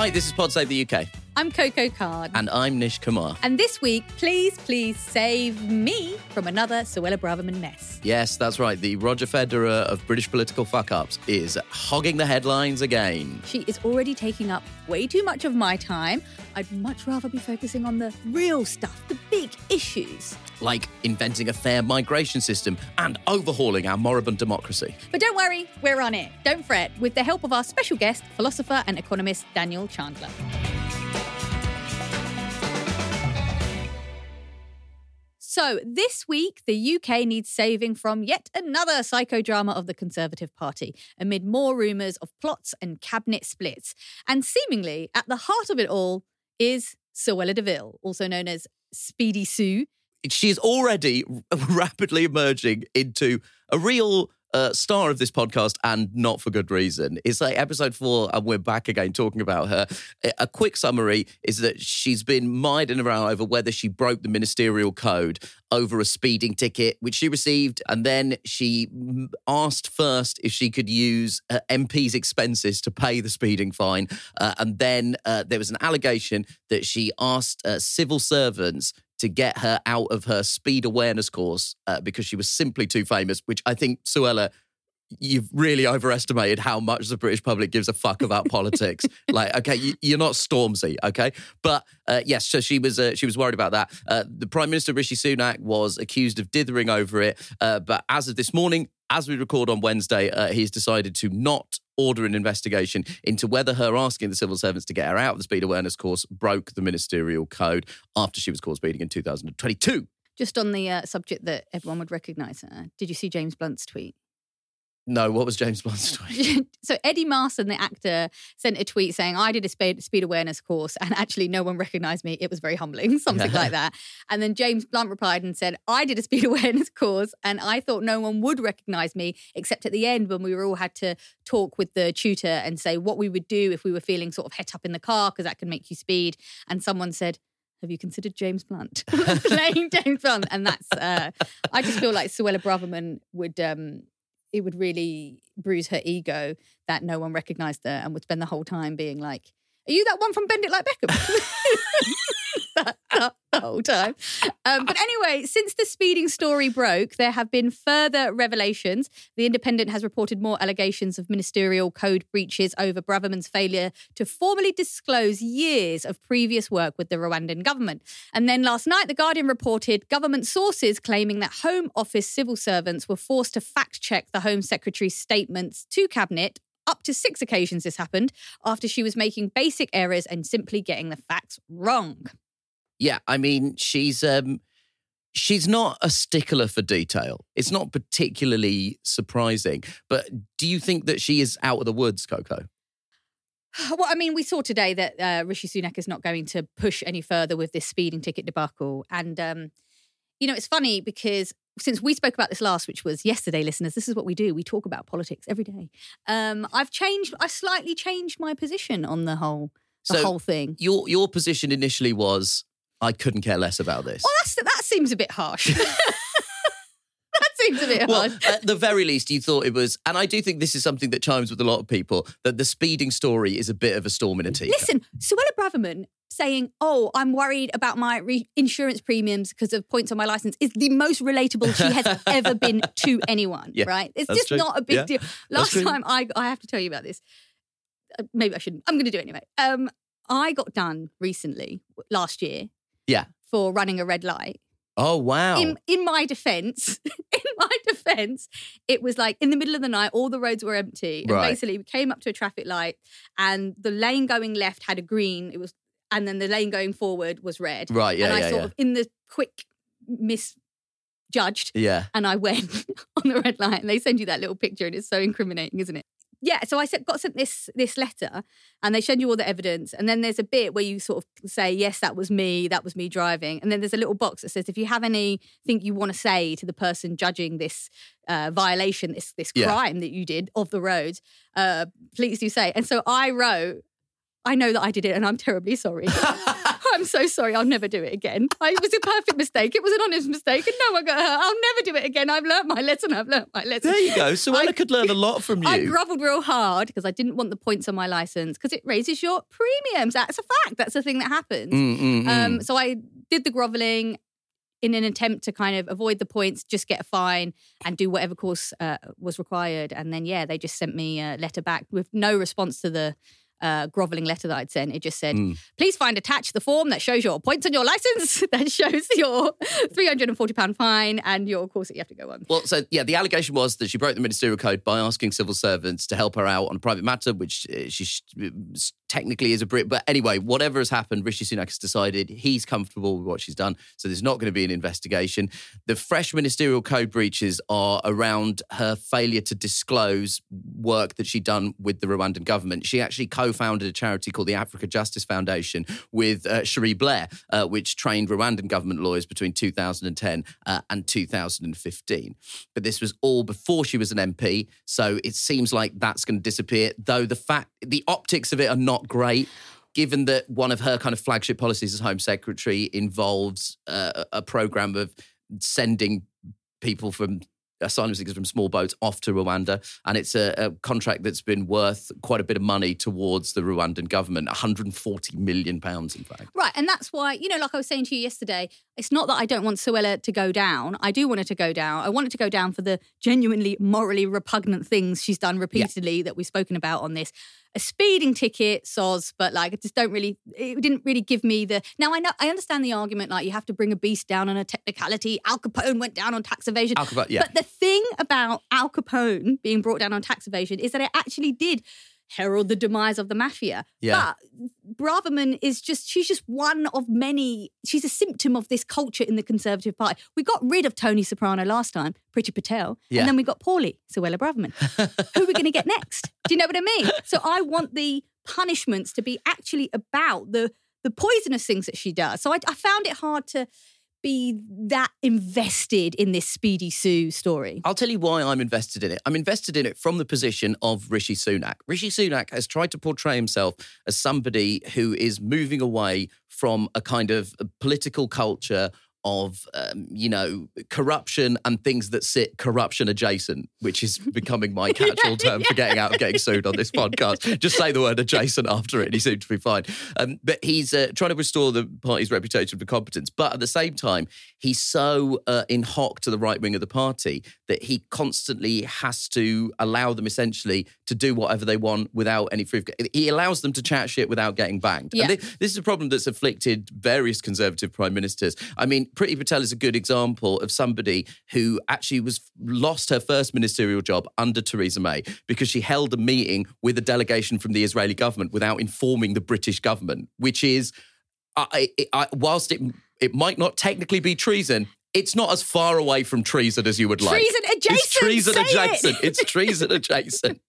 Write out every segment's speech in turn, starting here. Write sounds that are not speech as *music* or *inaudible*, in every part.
Hi, this is Pod Save the UK, I'm Coco Khan. and I'm Nish Kumar. And this week, please, please save me from another Suella Braverman mess. Yes, that's right. The Roger Federer of British political fuck ups is hogging the headlines again. She is already taking up way too much of my time. I'd much rather be focusing on the real stuff, the big issues. Like inventing a fair migration system and overhauling our moribund democracy. But don't worry, we're on it. Don't fret, with the help of our special guest, philosopher and economist Daniel Chandler. So, this week, the UK needs saving from yet another psychodrama of the Conservative Party, amid more rumours of plots and cabinet splits. And seemingly, at the heart of it all is Suella Deville, also known as Speedy Sue. She is already *laughs* rapidly emerging into a real uh, star of this podcast and not for good reason. It's like episode four, and we're back again talking about her. A- quick summary is that she's been minding around over whether she broke the ministerial code over a speeding ticket, which she received, and then she asked first if she could use uh, MP's expenses to pay the speeding fine. Uh, and then uh, there was an allegation that she asked uh, civil servants to get her out of her speed awareness course uh, because she was simply too famous, which I think, Suella, you've really overestimated how much the British public gives a fuck about *laughs* politics. Like, okay, you, you're not Stormzy, okay? But uh, yes, so she was uh, she was worried about that. Uh, the Prime Minister Rishi Sunak was accused of dithering over it, uh, but as of this morning, as we record on Wednesday, uh, he's decided to not order an investigation into whether her asking the civil servants to get her out of the speed awareness course broke the ministerial code after she was caught speeding in 2022. Just on the uh, subject that everyone would recognise did you see James Blunt's tweet? No, what was James Blunt's *laughs* tweet? so Eddie Marsan, the actor, sent a tweet saying, "I did a speed, speed awareness course, and actually no one recognised me. It was very humbling, *laughs* something like that." And then James Blunt replied and said, "I did a speed *laughs* awareness course, and I thought no one would recognise me, except at the end when we were all had to talk with the tutor and say what we would do if we were feeling sort of het up in the car because that can make you speed." And someone said. Have you considered James Blunt playing James Blunt? And that's uh, I just feel like Suella Braverman would um, it would really bruise her ego that no one recognized her and would spend the whole time being like, Are you that one from Bend It Like Beckham? *laughs* the whole time. Um, but anyway, since the speeding story broke, there have been further revelations. The Independent has reported more allegations of ministerial code breaches over Braverman's failure to formally disclose years of previous work with the Rwandan government. And then last night, The Guardian reported government sources claiming that Home Office civil servants were forced to fact check the Home Secretary's statements to Cabinet. Up to six occasions this happened after she was making basic errors and simply getting the facts wrong. Yeah, I mean, she's um she's not a stickler for detail. It's not particularly surprising. But do you think that she is out of the woods, Coco? *sighs* Well, I mean, we saw today that uh, Rishi Sunak is not going to push any further with this speeding ticket debacle. And, um, you know, it's funny because since we spoke about this last, which was yesterday, listeners, this is what we do. We talk about politics every day. Um, I've changed, I slightly changed my position on the whole, the So- whole thing. Your your position initially was I couldn't care less about this. Well, that's, that seems a bit harsh. *laughs* *laughs* that seems a bit Well, harsh. at the very least, you thought it was, and I do think this is something that chimes with a lot of people that the speeding story is a bit of a storm in a teacup. Listen, Suella Braverman saying, "Oh, I'm worried about my re- insurance premiums because of points on my license," is the most relatable she has *laughs* ever been to anyone. Yeah, right? It's just true. not a big Yeah, deal. Last time I, I have to tell you about this. Uh, maybe I shouldn't. I'm going to do it anyway. Um, I got done recently last year. Yeah. For running a red light. Oh wow! In in my defense, *laughs* in my defense, it was like in the middle of the night, all the roads were empty. And Right. basically we came up to a traffic light and the lane going left had a green. It was and then the lane going forward was red. Right, yeah, And I yeah, sort yeah. of, in the quick misjudged, Yeah. and I went *laughs* on the red light, and they send you that little picture, and it's so incriminating, isn't it? Yeah, so I got sent this this letter, and they send you all the evidence, and then there's a bit where you sort of say, "Yes, that was me. That was me driving," and then there's a little box that says, "If you have anything you want to say to the person judging this uh, violation, this this Yeah. crime that you did of the road, uh, please do say." And so I wrote, "I know that I did it, and I'm terribly sorry." *laughs* I'm so sorry. I'll never do it again. It was a perfect mistake. It was an honest mistake, and no one got hurt. I'll never do it again. I've learnt my lesson. I've learnt my lesson. There you go. Suella I- could learn a lot from you. I grovelled real hard because I didn't want the points on my license because it raises your premiums. That's a fact. That's a thing that happens. Mm, mm, mm. Um, so I did the grovelling in an attempt to kind of avoid the points, just get a fine and do whatever course uh, was required. And then, yeah, they just sent me a letter back with no response to the uh, grovelling letter that I'd sent. It just said, Mm. please find attached the form that shows your points on your license, *laughs* that shows your £340 fine and your course that you have to go on. Well, so yeah, the allegation was that she broke the ministerial code by asking civil servants to help her out on a private matter, which uh, she sh- technically is a Brit. But anyway, whatever has happened, Rishi Sunak has decided he's comfortable with what she's done. So there's not going to be an investigation. The fresh ministerial code breaches are around her failure to disclose work that she'd done with the Rwandan government. She actually co founded a charity called the Africa Justice Foundation with uh, Cherie Blair, uh, which trained Rwandan government lawyers between 2010 uh, and 2015. But this was all before she was an MP. So it seems like that's going to disappear, though the fact, the optics of it are not great. Given that one of her kind of flagship policies as Home Secretary involves uh, a program of sending people from asylum seekers from small boats off to Rwanda, and it's a, a contract that's been worth quite a bit of money towards the Rwandan government, 140 million pounds, in fact. Right. And that's why, you know, like I was saying to you yesterday, it's not that I don't want Suella to go down. I do want her to go down. I want her to go down for the genuinely morally repugnant things she's done repeatedly that we've spoken about on this. A speeding ticket, soz, but like, I just don't really, it didn't really give me the. Now, I know, I understand the argument, like, you have to bring a beast down on a technicality. Al Capone went down on tax evasion. Al Capone, yeah. But the thing about Al Capone being brought down on tax evasion is that it actually did herald the demise of the mafia. Yeah. But Braverman is just, she's just one of many, she's a symptom of this culture in the Conservative Party. We got rid of Tony Soprano last time, Priti Patel, Yeah. and then we got Paulie, Suella Braverman. *laughs* Who are we going to get next? Do you know what I mean? So I want the punishments to be actually about the the poisonous things that she does. So I, I found it hard to be that invested in this Speedy Sue story. I'll tell you why I'm invested in it. I'm invested in it from the position of Rishi Sunak. Rishi Sunak has tried to portray himself as somebody who is moving away from a kind of political culture of um, you know corruption and things that sit corruption adjacent, which is *laughs* becoming my *laughs* catch-all term for getting out of getting sued on this podcast. Just say the word adjacent after it, and he seems to be fine. Um, but he's uh, trying to restore the party's reputation for competence, but at the same time, he's so uh, in hock to the right wing of the party that he constantly has to allow them essentially to do whatever they want without any proof. He allows them to chat shit without getting banged. Yeah. And thi- this is a problem that's afflicted various conservative prime ministers. I mean, Priti Patel is a good example of somebody who actually was lost her first ministerial job under Theresa May because she held a meeting with a delegation from the Israeli government without informing the British government, which is, I, I, I, whilst it it might not technically be treason. It's not as far away from treason as you would like. Treason adjacent, It's treason say it. adjacent. It's treason *laughs* adjacent.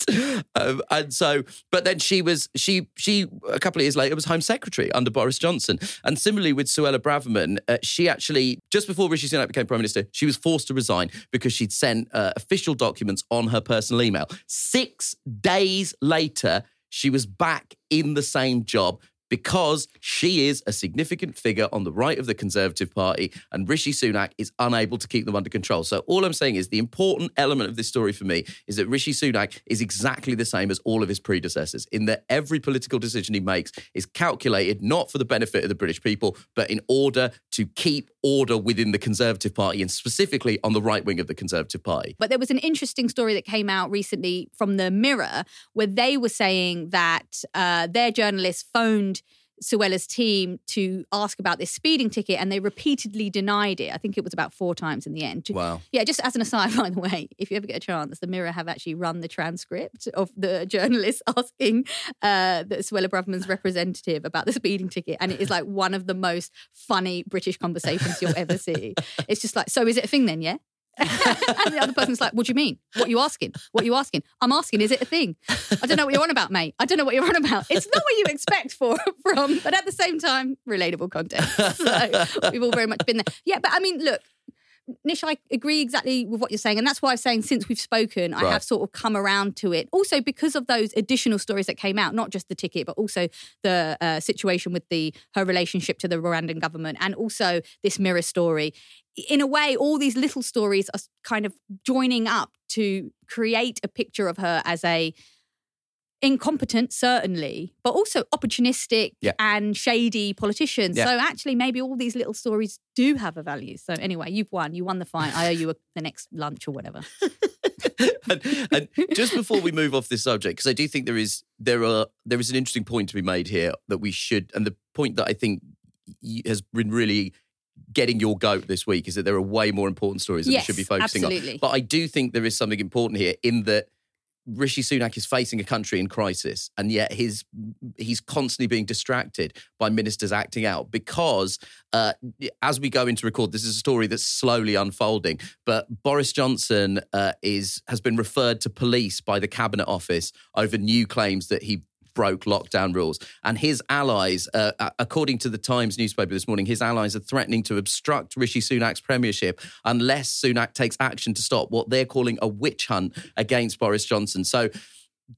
Um, and so, but then she was she she a couple of years later was Home Secretary under Boris Johnson. And similarly with Suella Braverman, uh, she actually just before Rishi Sunak became Prime Minister, she was forced to resign because she'd sent uh, official documents on her personal email. Six days later, she was back in the same job. Because she is a significant figure on the right of the Conservative Party, and Rishi Sunak is unable to keep them under control. So, all I'm saying is the important element of this story for me is that Rishi Sunak is exactly the same as all of his predecessors, in that every political decision he makes is calculated not for the benefit of the British people, but in order to keep order within the Conservative Party and specifically on the right wing of the Conservative Party. But there was an interesting story that came out recently from the Mirror where they were saying that uh, their journalists phoned Suella's team to ask about this speeding ticket and they repeatedly denied it. I think it was about four times in the end. Wow. Yeah, just as an aside, *laughs* by the way, if you ever get a chance, the Mirror have actually run the transcript of the journalist *laughs* asking uh, the Suella Braverman's representative about the speeding ticket. And it is like one of the most funny British conversations you'll ever see. *laughs* It's just like, so is it a thing then, yeah? *laughs* and the other person's like, What do you mean? What are you asking? What are you asking? I'm asking, is it a thing? I don't know what you're on about, mate. I don't know what you're on about. It's not what you expect for from, but at the same time, relatable content. *laughs* So we've all very much been there. Yeah, but I mean, look, Nish, I agree exactly with what you're saying. And that's why I'm saying since we've spoken, I have sort of come around to it. Also, because of those additional stories that came out, not just the ticket, but also the uh, situation with the her relationship to the Rwandan government and also this mirror story. In a way, all these little stories are kind of joining up to create a picture of her as a incompetent, certainly, but also opportunistic Yeah. and shady politicians. Yeah. So actually, maybe all these little stories do have a value. So anyway, you've won. You won the fight. I owe you a, the next lunch or whatever. *laughs* and, and just before we move off this subject, because I do think there is there are there is an interesting point to be made here that we should, and the point that I think has been really getting your goat this week is that there are way more important stories that Yes, we should be focusing absolutely. on. But I do think there is something important here in that Rishi Sunak is facing a country in crisis, and yet his he's constantly being distracted by ministers acting out because, uh, as we go into record, this is a story that's slowly unfolding. But Boris Johnson uh, is has been referred to police by the Cabinet Office over new claims that he broke lockdown rules. And his allies, uh, according to the Times newspaper this morning, his allies are threatening to obstruct Rishi Sunak's premiership unless Sunak takes action to stop what they're calling a witch hunt against Boris Johnson. So.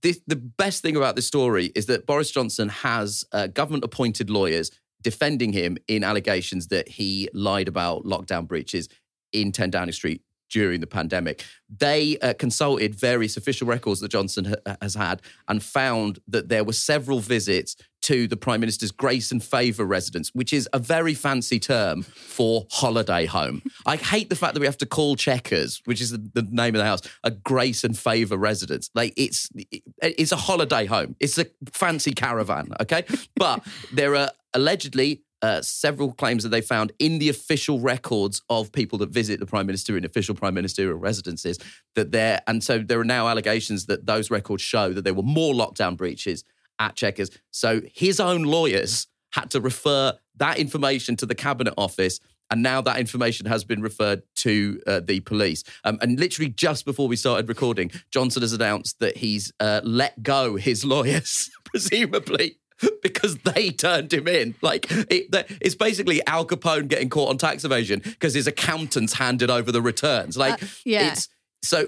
This, the best thing about this story is that Boris Johnson has uh, government appointed lawyers defending him in allegations that he lied about lockdown breaches in 10 Downing Street during the pandemic. They uh, consulted various official records that Johnson ha- has had and found that there were several visits to the Prime Minister's Grace and Favour residence, which is a very fancy term for holiday home. I hate the fact that we have to call Checkers, which is the, the name of the house, a Grace and Favour residence. Like it's it's a holiday home. It's a fancy caravan, okay? But there are allegedly uh, several claims that they found in the official records of people that visit the prime minister in official prime ministerial residences that there and so there are now allegations that those records show that there were more lockdown breaches at checkers so his own lawyers had to refer that information to the cabinet office and now that information has been referred to uh, the police. Um, and literally just before we started recording, Johnson has announced that he's uh, let go his *laughs* lawyers, presumably *laughs* because they turned him in. Like it, it's basically Al Capone getting caught on tax evasion because his accountants handed over the returns. Like Uh, yeah. it's so.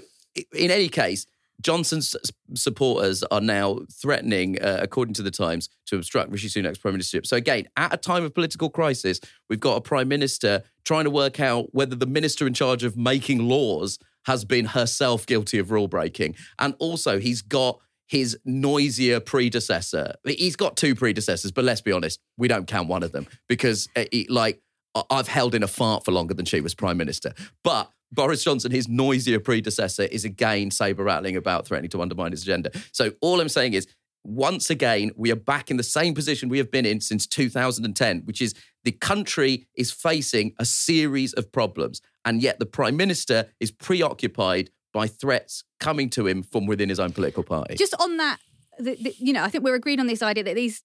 In any case, Johnson's supporters are now threatening, uh, according to the Times, to obstruct Rishi Sunak's prime ministership. So again, at a time of political crisis, we've got a prime minister trying to work out whether the minister in charge of making laws has been herself guilty of rule breaking, and also he's got his noisier predecessor. He's got two predecessors, but let's be honest, we don't count one of them because, uh, he- like, I've held in a fart for longer than she was prime minister. But Boris Johnson, his noisier predecessor, is again saber rattling about threatening to undermine his agenda. So all I'm saying is, once again, we are back in the same position we have been in since 2010, which is the country is facing a series of problems, and yet the prime minister is preoccupied by threats coming to him from within his own political party. Just on that, the, the, you know, I think we're agreed on this idea that these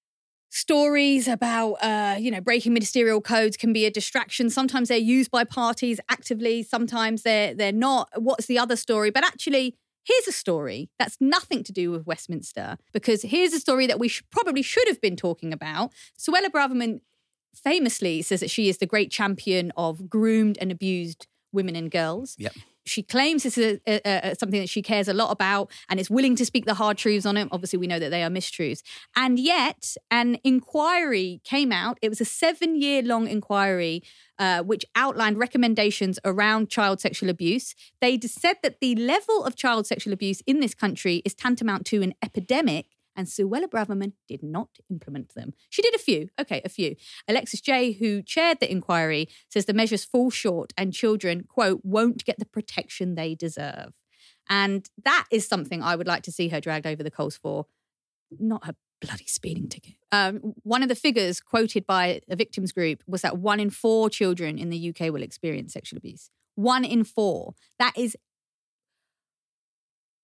stories about, uh, you know, breaking ministerial codes can be a distraction. Sometimes they're used by parties actively. Sometimes they're they're not. What's the other story? But actually. Here's a story that's nothing to do with Westminster, because here's a story that we should, probably should have been talking about. Suella Braverman famously says that she is the great champion of groomed and abused women and girls. Yep. She claims this is a, a, a, something that she cares a lot about and is willing to speak the hard truths on it. Obviously, we know that they are mistruths. And yet, an inquiry came out. It was a seven year long inquiry uh, which outlined recommendations around child sexual abuse. They said that the level of child sexual abuse in this country is tantamount to an epidemic. And Suella Braverman did not implement them. She did a few, okay, a few. Alexis Jay, who chaired the inquiry, says the measures fall short and children, quote, won't get the protection they deserve. And that is something I would like to see her dragged over the coals for. Not her bloody speeding ticket. Um, one of the figures quoted by a victims group was that one in four children in the UK will experience sexual abuse. One in four. That is,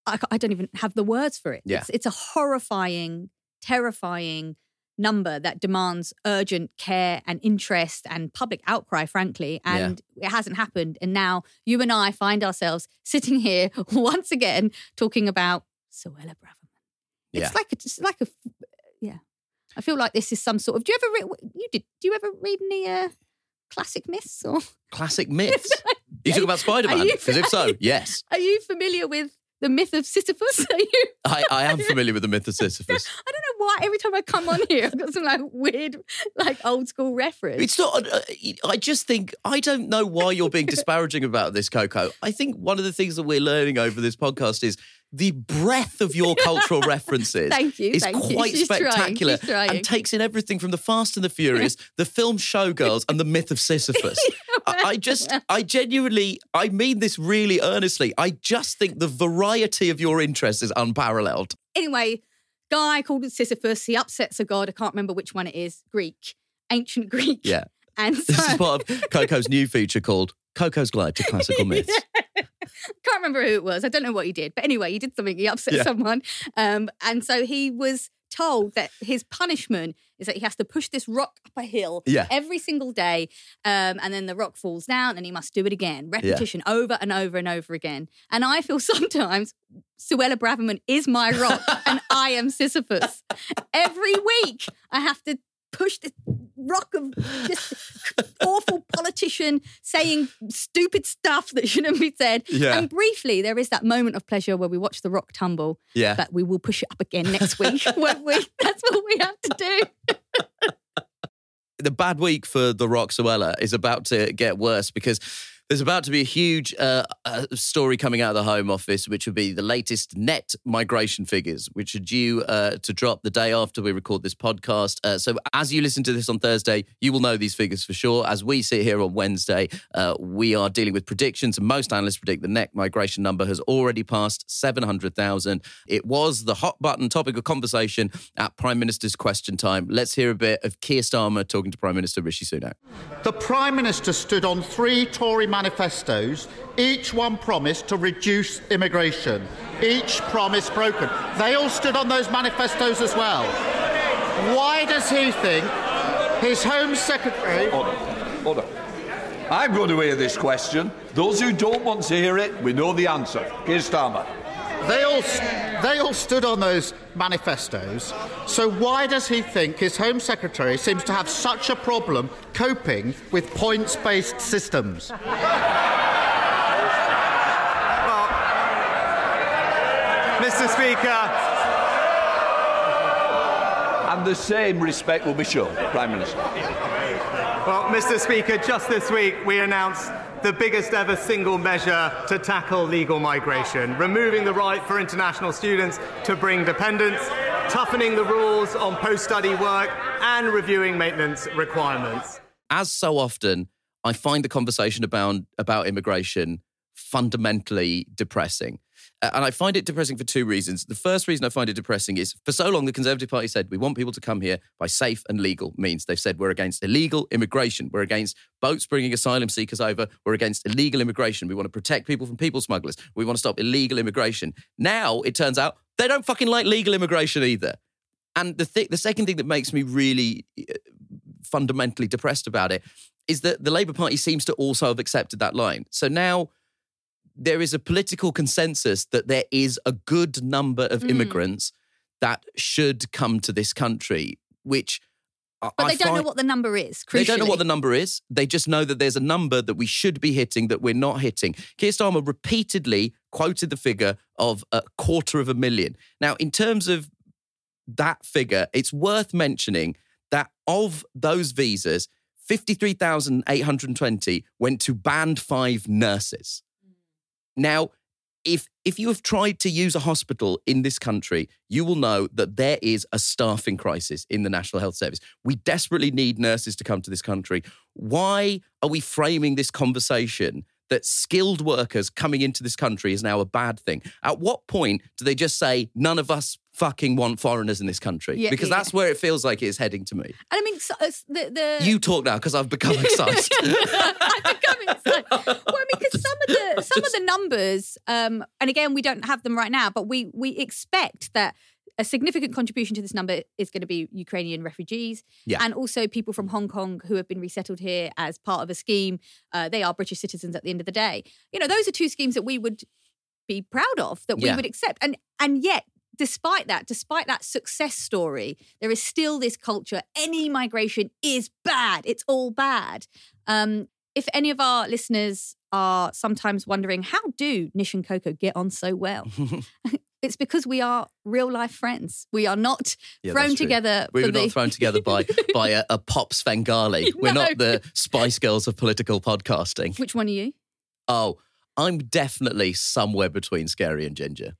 I, I don't even have the words for it. Yeah. It's, it's a horrifying, terrifying number that demands urgent care and interest and public outcry, frankly. Yeah. And it hasn't happened. And now you and I find ourselves sitting here *laughs* once again talking about Suella Braverman. It's Yeah. like a, it's like a, yeah. I feel like this is some sort of. Do you ever read? You did? Do you ever read any uh, classic myths or? Classic *laughs* myths. You talk about Spider Man? Because if so, *laughs* yes. Are you familiar with the myth of Sisyphus? *laughs* Are you? I, I am familiar with the myth of Sisyphus. *laughs* I don't know why every time I come on here, I've got some like weird, like old school reference. It's not. Uh, I just think I don't know why you're being *laughs* disparaging about this, Coco. I think one of the things that we're learning over this podcast is the breadth of your cultural references. Thank you, is thank you. It's quite trying, spectacular she's trying. and takes in everything from the Fast and the Furious, the film Showgirls, and the myth of Sisyphus. I, I just, *laughs* I genuinely, I mean this really earnestly. I just think the variety of your interests is unparalleled. anyway, guy called Sisyphus. He upsets a god. I can't remember which one it is. Greek, ancient *laughs* Greek. Yeah. And so, This is part of Coco's new feature called Coco's Glide to Classical *laughs* Myths. can't remember who it was. I don't know what he did, but anyway, he did something. He upset Yeah. someone, um, and so he was told that his punishment is that he has to push this rock up a hill Yeah. every single day, um, and then the rock falls down, and he must do it again, repetition over and over and over again. And I feel *laughs* sometimes Suella Braverman is my rock, and I am Sisyphus. *laughs* Every week, I have to push this rock of just *laughs* awful politician saying stupid stuff that shouldn't be said. Yeah. And briefly, there is that moment of pleasure where we watch the rock tumble, Yeah. but we will push it up again next week. *laughs* won't we? *laughs* That's what we have to do. the bad week for the Rock Suella is about to get worse because there's about to be a huge uh, uh, story coming out of the Home Office, which will be the latest net migration figures, which are due uh, to drop the day after we record this podcast. Uh, so, as you listen to this on Thursday, you will know these figures for sure. As we sit here on Wednesday, uh, we are dealing with predictions, and most analysts predict the net migration number has already passed 700,000. It was the hot button topic of conversation at Prime Minister's question time. Let's hear a bit of Keir Starmer talking to Prime Minister Rishi Sunak. The Prime Minister stood on three Tory manifestos. Each one promised to reduce immigration. Each promise broken. They all stood on those manifestos as well. Why does he think his Home Secretary. Order. Order. I'm going to hear this question. Those who don't want to hear it, we know the answer. Keir Starmer. They all, they all stood on those manifestos. So why does he think his Home Secretary seems to have such a problem coping with points-based systems? *laughs* Mr. Speaker, And the same respect will be shown, Prime Minister. Well, Mr. Speaker, just this week we announced the biggest ever single measure to tackle legal migration, removing the right for international students to bring dependents, toughening the rules on post-study work, and reviewing maintenance requirements. as so often, I find the conversation about about immigration fundamentally depressing. And I find it depressing for two reasons. The first reason I find it depressing is for so long, the Conservative Party said we want people to come here by safe and legal means. They've said we're against illegal immigration. We're against boats bringing asylum seekers over. We're against illegal immigration. We want to protect people from people smugglers. We want to stop illegal immigration. Now it turns out they don't fucking like legal immigration either. And the th- the second thing that makes me really uh, fundamentally depressed about it is that the Labour Party seems to also have accepted that line. So now there is a political consensus that there is a good number of Mm. immigrants that should come to this country, which But I they don't know what the number is. they don't know what the number is. They just know that there's a number that we should be hitting that we're not hitting. Keir Starmer repeatedly quoted the figure of a quarter of a million. Now, in terms of that figure, it's worth mentioning that of those visas, 53,820 went to band five nurses. Now, if if you have tried to use a hospital in this country, you will know that there is a staffing crisis in the National Health Service. We desperately need nurses to come to this country. Why are we framing this conversation that skilled workers coming into this country is now a bad thing? At what point do they just say none of us fucking want foreigners in this country Yeah, because yeah, that's where it feels like it's heading to me. And I mean, so, uh, the the You talk now because I've become *laughs* excited. *laughs* I've become excited. Well, I mean, because some of the *laughs* some of the numbers, um, and again, we don't have them right now, but we we expect that a significant contribution to this number is going to be Ukrainian refugees Yeah. and also people from Hong Kong who have been resettled here as part of a scheme. Uh, they are British citizens at the end of the day. You know, those are two schemes that we would be proud of, that we Yeah. would accept, and and yet. Despite that, despite that success story, there is still this culture. Any migration is bad. It's all bad. Um, if any of our listeners are sometimes wondering how do Nish and Coco get on so well, *laughs* it's because we are real life friends. We are not Yeah, thrown together. We were the... not thrown together by *laughs* by a, a pop Svengali. *laughs* We're No. not the Spice Girls of political podcasting. Which one are you? Oh, I'm definitely somewhere between scary and ginger.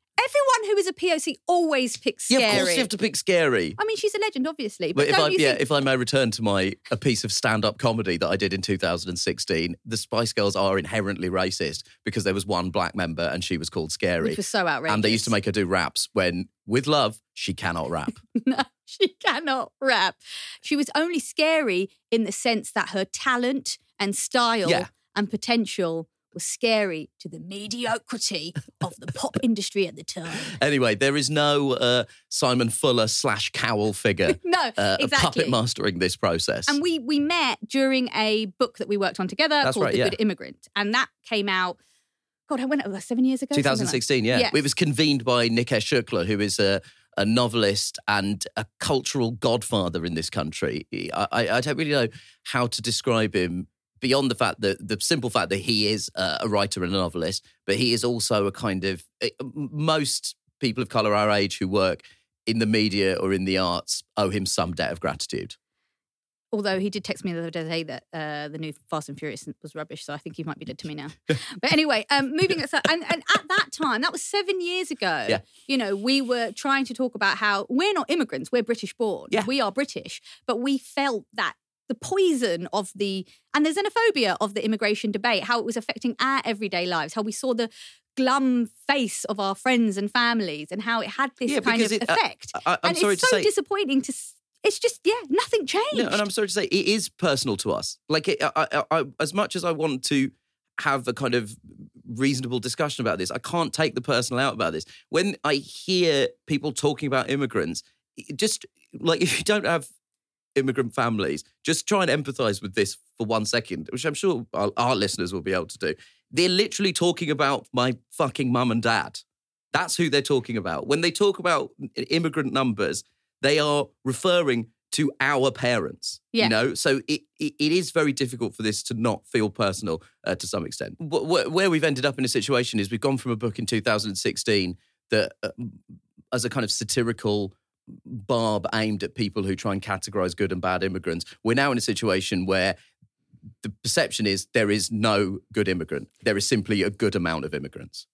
Is a POC always picks scary. Yeah, of course you have to pick scary. I mean, she's a legend, obviously. But But if I, yeah, think if I may return to my a piece of stand-up comedy that I did in 2016, the Spice Girls are inherently racist because there was one black member and she was called Scary, which was so outrageous? and they used to make her do raps when, with love, she cannot rap. *laughs* no, she cannot rap. She was only scary in the sense that her talent and style Yeah. and potential was scary to the mediocrity of the pop *laughs* industry at the time. anyway, there is no uh, Simon Fuller slash Cowell figure *laughs* No, uh, exactly. puppet mastering this process. And we we met during a book that we worked on together That's called right, The yeah. Good Immigrant, and that came out. God, I went over seven years ago. something like- 2016, yeah. Yes. It was convened by Nikesh Shukla, who is a, a novelist and a cultural godfather in this country. I, I don't really know how to describe him beyond the fact that the simple fact that he is a writer and a novelist, but he is also a kind of eh, most people of color our age who work in the media or in the arts owe him some debt of gratitude. Although he did text me the other day that uh, the new Fast and Furious was rubbish, so I think he might be dead to me now. *laughs* but anyway, um, moving aside, and, and at that time, that was seven years ago. Yeah. You know, we were trying to talk about how we're not immigrants; we're British born. Yeah. we are British, but we felt that the poison of the and the xenophobia of the immigration debate, how it was affecting our everyday lives, how we saw the glum face of our friends and families, and how it had this Yeah, kind of it- uh, effect. I, I'm and sorry it's to so say. disappointing to. It's just yeah, nothing changed. No, and I'm sorry to say, it is personal to us. Like, it, I, I, I, as much as I want to have a kind of reasonable discussion about this, I can't take the personal out about this. When I hear people talking about immigrants, just like *laughs* if you don't have immigrant families, just try and empathize with this for one second, which I'm sure our, our listeners will be able to do. They're literally talking about my fucking mum and dad. That's who they're talking about. When they talk about immigrant numbers, they are referring to our parents. Yeah. You know, so it, it, it is very difficult for this to not feel personal uh, to some extent. Wh- wh- Where we've ended up in a situation is we've gone from a book in 2016 that, uh, as a kind of satirical barb aimed at people who try and categorize good and bad immigrants, we're now in a situation where the perception is there is no good immigrant. There is simply a good amount of immigrants.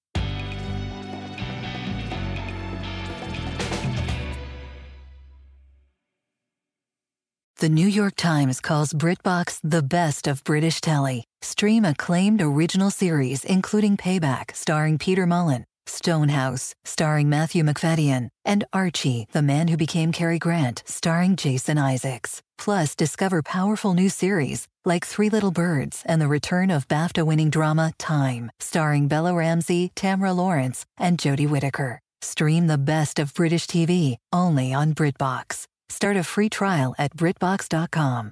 The New York Times calls BritBox the best of British telly. Stream acclaimed original series, including Payback, starring Peter Mullan, Stonehouse, starring Matthew Macfadyen, and Archie, the man who became Cary Grant, starring Jason Isaacs. Plus, discover powerful new series like Three Little Birds and the return of BAFTA winning drama Time, starring Bella Ramsey, Tamara Lawrance, and Jodie Whittaker. Stream the best of British TV only on BritBox. Start a free trial at BritBox.com.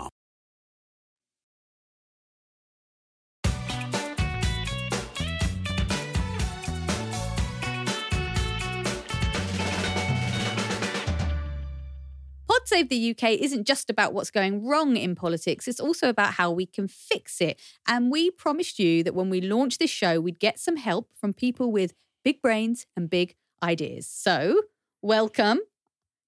Pod Save the UK isn't just about what's going wrong in politics, it's also about how we can fix it. And we promised you that when we launched this show, we'd get some help from people with big brains and big ideas. So, welcome.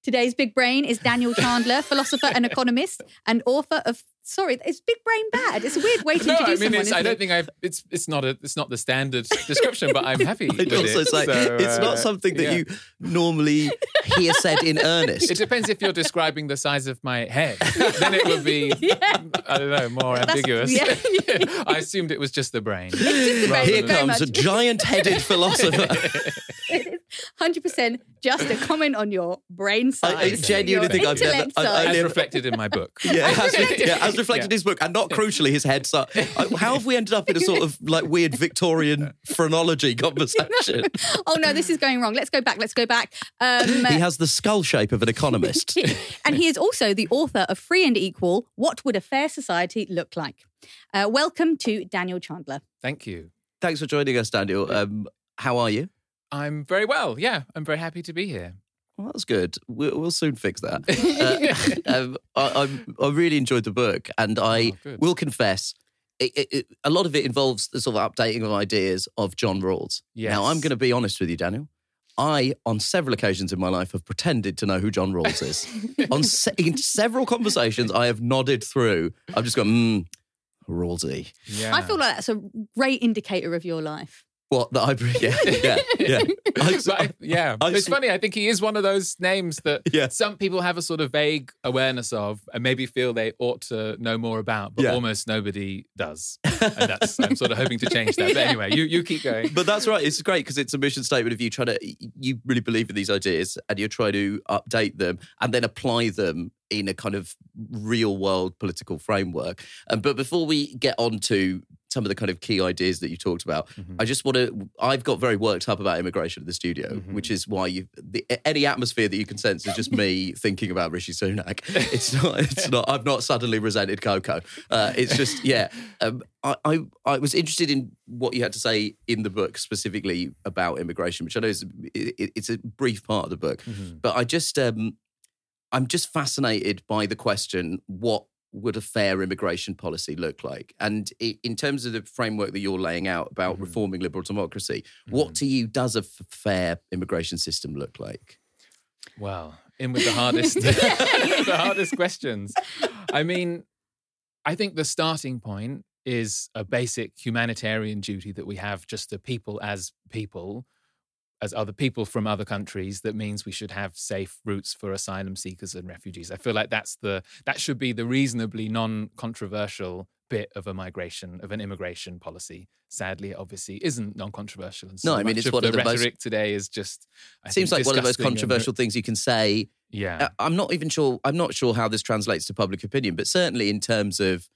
Today's big brain is Daniel *laughs* Chandler, philosopher and economist, and author of. Sorry, it's big brain bad? It's a weird way to no, I introduce mean, someone. it's, I don't it? think I've. It's it's not a it's not the standard description, but I'm happy. *laughs* I'd with also it. say So, it's uh, not something that yeah. you normally hear said in *laughs* earnest. It depends if you're describing the size of my head. then it would be, I don't know, more That's- ambiguous. yeah. I assumed it was just the brain. the brain. Here comes a giant-headed philosopher. Hundred percent, just a comment on your brain size. I, I genuinely your think I've never. I, I. As *laughs* reflected in my book. yeah, as, yeah, as reflected Yeah. in his book, and not crucially his head. So, how have we ended up in a sort of like weird Victorian phrenology *laughs* conversation? oh no, this is going wrong. Let's go back. Let's go back. Um, He has the skull shape of an economist. *laughs* and he is also the author of Free and Equal What Would a Fair Society Look Like? Uh, welcome to Daniel Chandler. Thank you. Thanks for joining us, Daniel. Um, how are you? I'm very well. Yeah, I'm very happy to be here. Well, that's good. We'll, we'll soon fix that. *laughs* Uh, um, I, I'm- I really enjoyed the book, and I Oh, will confess, it, it, it, a lot of it involves the sort of updating of ideas of John Rawls. Now, I'm going to be honest with you, Daniel. I, on several occasions in my life, have pretended to know who John Rawls is. *laughs* on se- in several conversations, I have nodded through. I've just gone, mm, Rawlsy. Yeah. I feel like that's a great indicator of your life. What? That I, *laughs* yeah, yeah, yeah. I, I- yeah, I- it's funny. I think he is one of those names that *laughs* Yeah. some people have a sort of vague awareness of, and maybe feel they ought to know more about, but Yeah. almost nobody does. *laughs* And that's I'm sort of hoping to change that. But anyway, you you keep going. But that's right. It's great because it's a mission statement of you trying to, you really believe in these ideas and you're trying to update them and then apply them in a kind of real world political framework. Um, but before we get on to some of the kind of key ideas that you talked about, I just want to, I've got very worked up about immigration at the studio, which is why you, the, any atmosphere that you can sense is just me *laughs* thinking about Rishi Sunak. *laughs* It's not, it's not, I've not suddenly resented Coco. Uh, it's just, yeah. Um, I, I, I was interested in what you had to say in the book specifically about immigration, which I know is it, it's a brief part of the book, but I just um, I'm just fascinated by the question: what would a fair immigration policy look like? And in terms of the framework that you're laying out about mm-hmm. reforming liberal democracy, what mm-hmm. to you does a f- fair immigration system look like? Well, in with the hardest, *laughs* *laughs* the hardest questions. I mean, I think the starting point is a basic humanitarian duty that we have just to people as people, as other people from other countries. That means we should have safe routes for asylum seekers and refugees. I feel like that's the that should be the reasonably non-controversial bit of a migration of an immigration policy. Sadly, it obviously isn't non-controversial. And so No, I mean, it's one the, of the most- rhetoric today is just I Seems like one of the most disgusting and- controversial things you can say Yeah. Uh, I'm not even sure. I'm not sure how this translates to public opinion, but certainly in terms of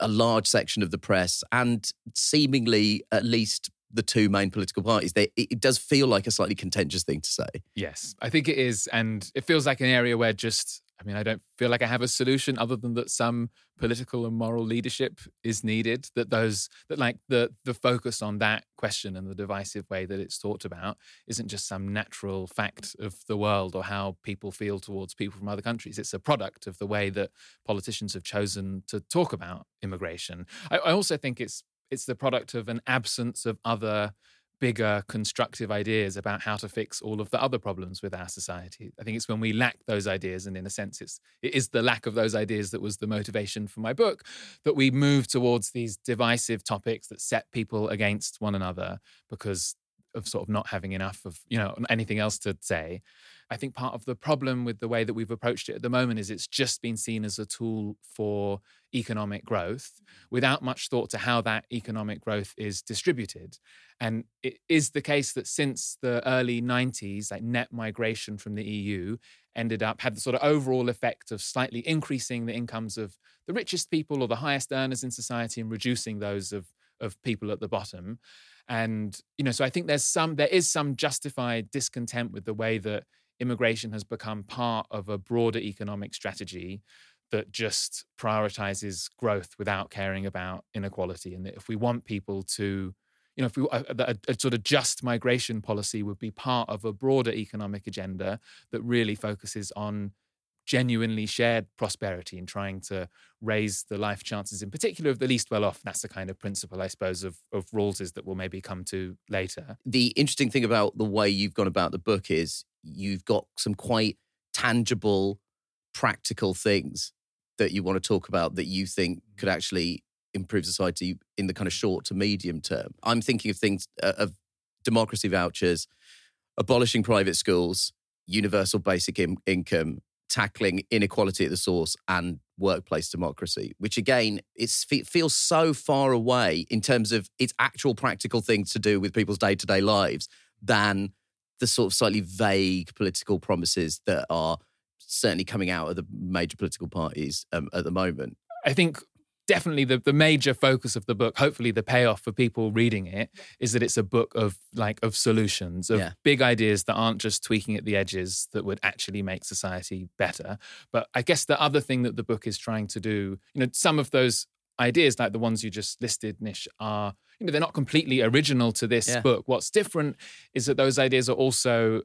a large section of the press and seemingly at least the two main political parties, they, it does feel like a slightly contentious thing to say. Yes, I think it is. And it feels like an area where just, I mean, I don't feel like I have a solution other than that some political and moral leadership is needed. That those, that like the, the focus on that question and the divisive way that it's talked about isn't just some natural fact of the world or how people feel towards people from other countries. It's a product of the way that politicians have chosen to talk about immigration. I, I also think it's, it's the product of an absence of other bigger constructive ideas about how to fix all of the other problems with our society. I think it's when we lack those ideas, and in a sense, it's it is the lack of those ideas that was the motivation for my book, that we move towards these divisive topics that set people against one another because of sort of not having enough of you know anything else to say. I think part of the problem with the way that we've approached it at the moment is it's just been seen as a tool for economic growth mm-hmm. without much thought to how that economic growth is distributed. And it is the case that since the early 90s, like net migration from the EU ended up, had the sort of overall effect of slightly increasing the incomes of the richest people or the highest earners in society and reducing those of, of people at the bottom. And, you know, so I think there's some, there is some justified discontent with the way that immigration has become part of a broader economic strategy that just prioritizes growth without caring about inequality. And that if we want people to, you know, if we uh, a, a, a sort of just migration policy would be part of a broader economic agenda that really focuses on genuinely shared prosperity and trying to raise the life chances, in particular of the least well off. That's the kind of principle, I suppose, of, of Rawls's that we'll maybe come to later. The interesting thing about the way you've gone about the book is you've got some quite tangible, practical things that you want to talk about that you think could actually improve society in the kind of short to medium term. I'm thinking of things uh, of democracy vouchers, abolishing private schools, universal basic in- income, tackling inequality at the source, and workplace democracy. Which again, it feels so far away in terms of its actual practical things to do with people's day to day lives than the sort of slightly vague political promises that are certainly coming out of the major political parties um, at the moment. I think definitely the, the major focus of the book hopefully the payoff for people reading it is that it's a book of like of solutions of Yeah. big ideas that aren't just tweaking at the edges that would actually make society better but i guess the other thing that the book is trying to do you know some of those ideas like the ones you just listed nish are you know they're not completely original to this Yeah. book what's different is that those ideas are also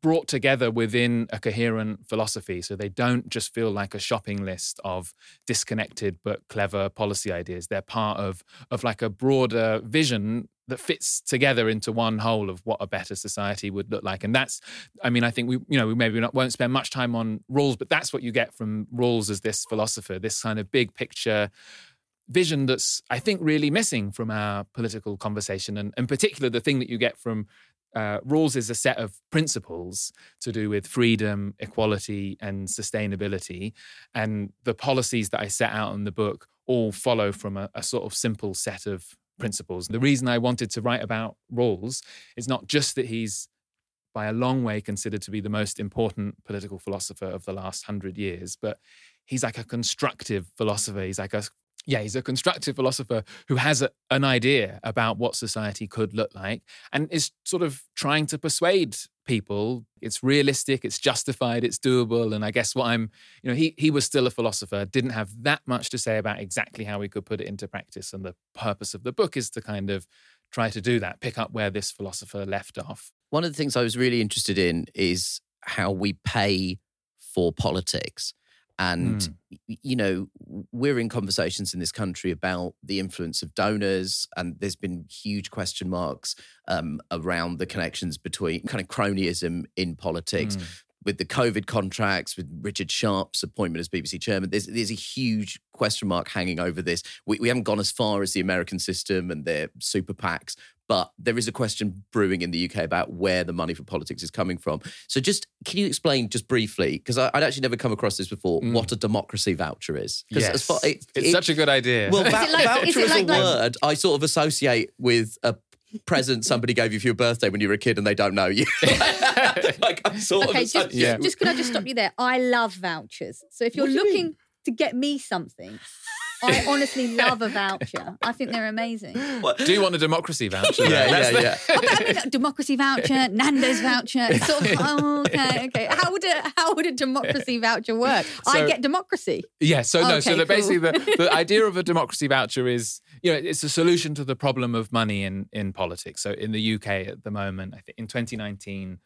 brought together within a coherent philosophy. So they don't just feel like a shopping list of disconnected but clever policy ideas. They're part of of like a broader vision that fits together into one whole of what a better society would look like. And that's i mean i think we you know we maybe not won't spend much time on Rawls but that's what you get from Rawls as this philosopher this kind of big picture vision that's I think really missing from our political conversation, and in particular, the thing that you get from uh, Rawls is a set of principles to do with freedom, equality, and sustainability, and the policies that I set out in the book all follow from a, a sort of simple set of principles. The reason I wanted to write about Rawls is not just that he's by a long way considered to be the most important political philosopher of the last hundred years, but he's like a constructive philosopher. He's like a yeah, he's a constructive philosopher who has a, an idea about what society could look like and is sort of trying to persuade people it's realistic, it's justified, it's doable. And I guess what I'm, you know, he he was still a philosopher, didn't have that much to say about exactly how we could put it into practice. And the purpose of the book is to kind of try to do that, pick up where this philosopher left off. One of the things I was really interested in is how we pay for politics. And, Mm. you know, we're in conversations in this country about the influence of donors, and there's been huge question marks um, around the connections between kind of cronyism in politics. Mm. With the COVID contracts, with Richard Sharp's appointment as BBC chairman, there's there's a huge question mark hanging over this. We, we haven't gone as far as the American system and their super PACs, but there is a question brewing in the UK about where the money for politics is coming from. So, just can you explain just briefly, because I'd actually never come across this before, what a democracy voucher is? 'Cause Mm. Yes. as far- it- it's it- such a good idea. well, Is vou- it like- voucher is is, it like- a like- word I sort of associate with a present somebody gave you for your birthday when you were a kid and they don't know you. *laughs* like I'm sort Okay, of just, associate just, just could I just stop you there? I love vouchers. So if you're What do you looking to get me something, I *laughs* honestly love a voucher. I think they're amazing. Do you want a democracy voucher? Yeah, That's yeah, the- yeah. democracy voucher, Nando's voucher. It's sort of *laughs* oh, okay, okay. How would a how would a democracy voucher work? I get democracy. Yeah, so no, so Okay, the, basically the, the *laughs* idea of a democracy voucher is, you know, it's a solution to the problem of money in in politics. So in the UK at the moment, I think in 2019,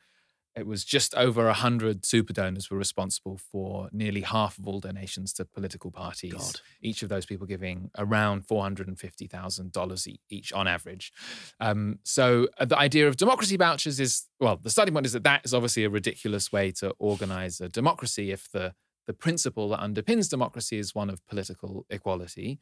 it was just over 100 super donors were responsible for nearly half of all donations to political parties. God. Each of those people giving around $450,000 e- each on average. Um, so uh, the idea of democracy vouchers is, well, the starting point is that that is obviously a ridiculous way to organize a democracy if the the principle that underpins democracy is one of political equality.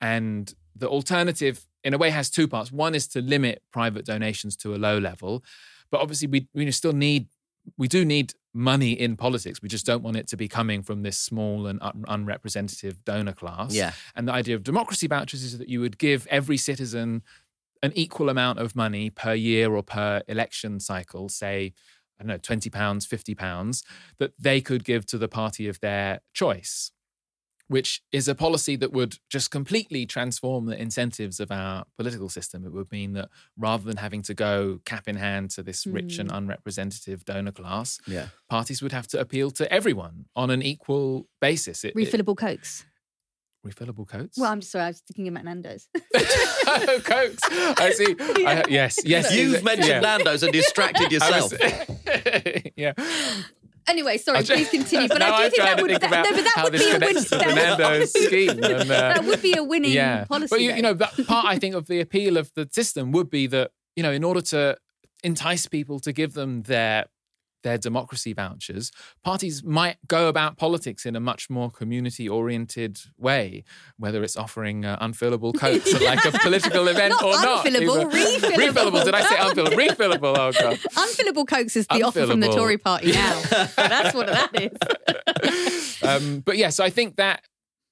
And the alternative, in a way, has two parts. One is to limit private donations to a low level. But obviously, we, we still need, we do need money in politics. We just don't want it to be coming from this small and un- unrepresentative donor class. Yeah. And the idea of democracy vouchers is that you would give every citizen an equal amount of money per year or per election cycle, say, I don't know, 20 pounds, 50 pounds, that they could give to the party of their choice, which is a policy that would just completely transform the incentives of our political system. It would mean that rather than having to go cap in hand to this rich and mm. unrepresentative donor class, Yeah. parties would have to appeal to everyone on an equal basis. It, it- Refillable cokes. refillable coats? Well, I'm just sorry. I was thinking about Nando's. *laughs* oh, Cokes. I see. *laughs* I, yes, yes. You've mentioned yeah. Nando's and distracted *laughs* yourself. was- yeah. Anyway, sorry, I'll please continue. But *laughs* I do think that would think that, no, but that would be a win. connects to Fernando's scheme. And, uh, that would be a winning yeah. policy. But you, you know, that part I think of the appeal of the system would be that you know, in order to entice people to give them their their democracy vouchers, parties might go about politics in a much more community oriented way, whether it's offering uh, unfillable *laughs* coats at like a political event Not or not. unfillable, Either- refillable. refillable. Did I say unfillable? refillable. Oh, God. Unfillable Cokes is the offer from the Tory party now. *laughs* That's what that is. *laughs* um, but yeah, so I think that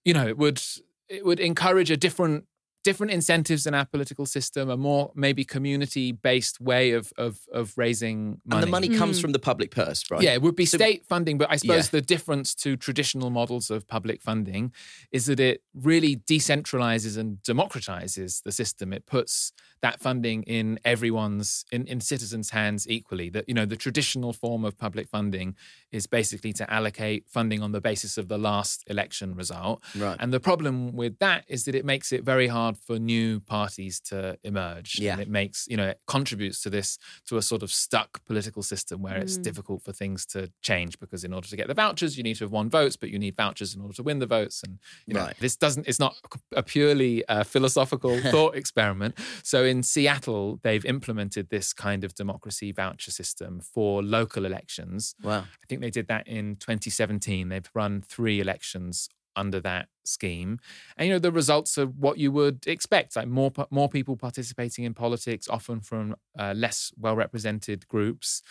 you know it would it would encourage a different different incentives in our political system, a more maybe community based way of of of raising money. And the money comes mm. from the public purse, right? Yeah, it would be state funding, but I suppose Yeah. the difference to traditional models of public funding is that it really decentralizes and democratizes the system. It puts that funding in everyone's in, in citizens' hands equally. That you know, the traditional form of public funding is basically to allocate funding on the basis of the last election result. Right. And the problem with that is that it makes it very hard for new parties to emerge. Yeah. And it makes, you know, it contributes to this, to a sort of stuck political system where it's Mm. difficult for things to change because in order to get the vouchers, you need to have won votes, but you need vouchers in order to win the votes. And, you know, Right. this doesn't, it's not a purely uh, philosophical *laughs* thought experiment. So in Seattle, they've implemented this kind of democracy voucher system for local elections. Wow. I think they did that in 2017. They've run three elections under that scheme, and you know the results are what you would expect: like more more people participating in politics, often from uh, less well represented groups,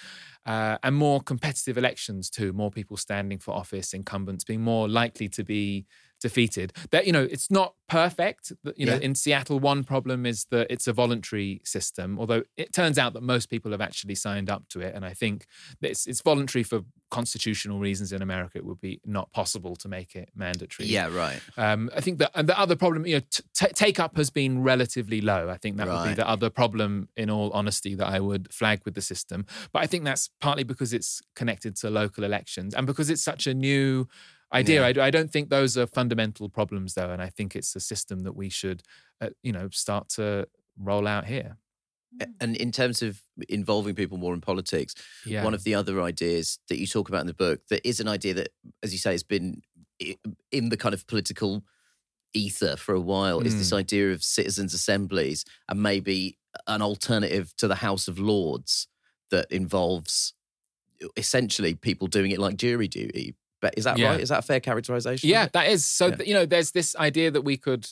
uh, and more competitive elections too. More people standing for office, incumbents being more likely to be defeated. That you know it's not perfect. You know, Yeah. in Seattle, one problem is that it's a voluntary system. Although it turns out that most people have actually signed up to it, and I think it's it's voluntary for constitutional reasons in America. It would be not possible to make it mandatory. Yeah, right. Um, I think that and the other problem, you know, t- t- take up has been relatively low. I think that would be the other problem, in all honesty, that I would flag with the system. But I think that's partly because it's connected to local elections and because it's such a new idea. Yeah. I, d- I don't think those are fundamental problems, though, and I think it's a system that we should, uh, you know, start to roll out here. And in terms of involving people more in politics, Yeah. one of the other ideas that you talk about in the book that is an idea that, as you say, has been in the kind of political ether for a while is this Mm. idea of citizens' assemblies and maybe an alternative to the House of Lords that involves essentially people doing it like jury duty. But is that Yeah. right? Is that a fair characterization? Yeah, that is. So, Yeah. you know, there's this idea that we could,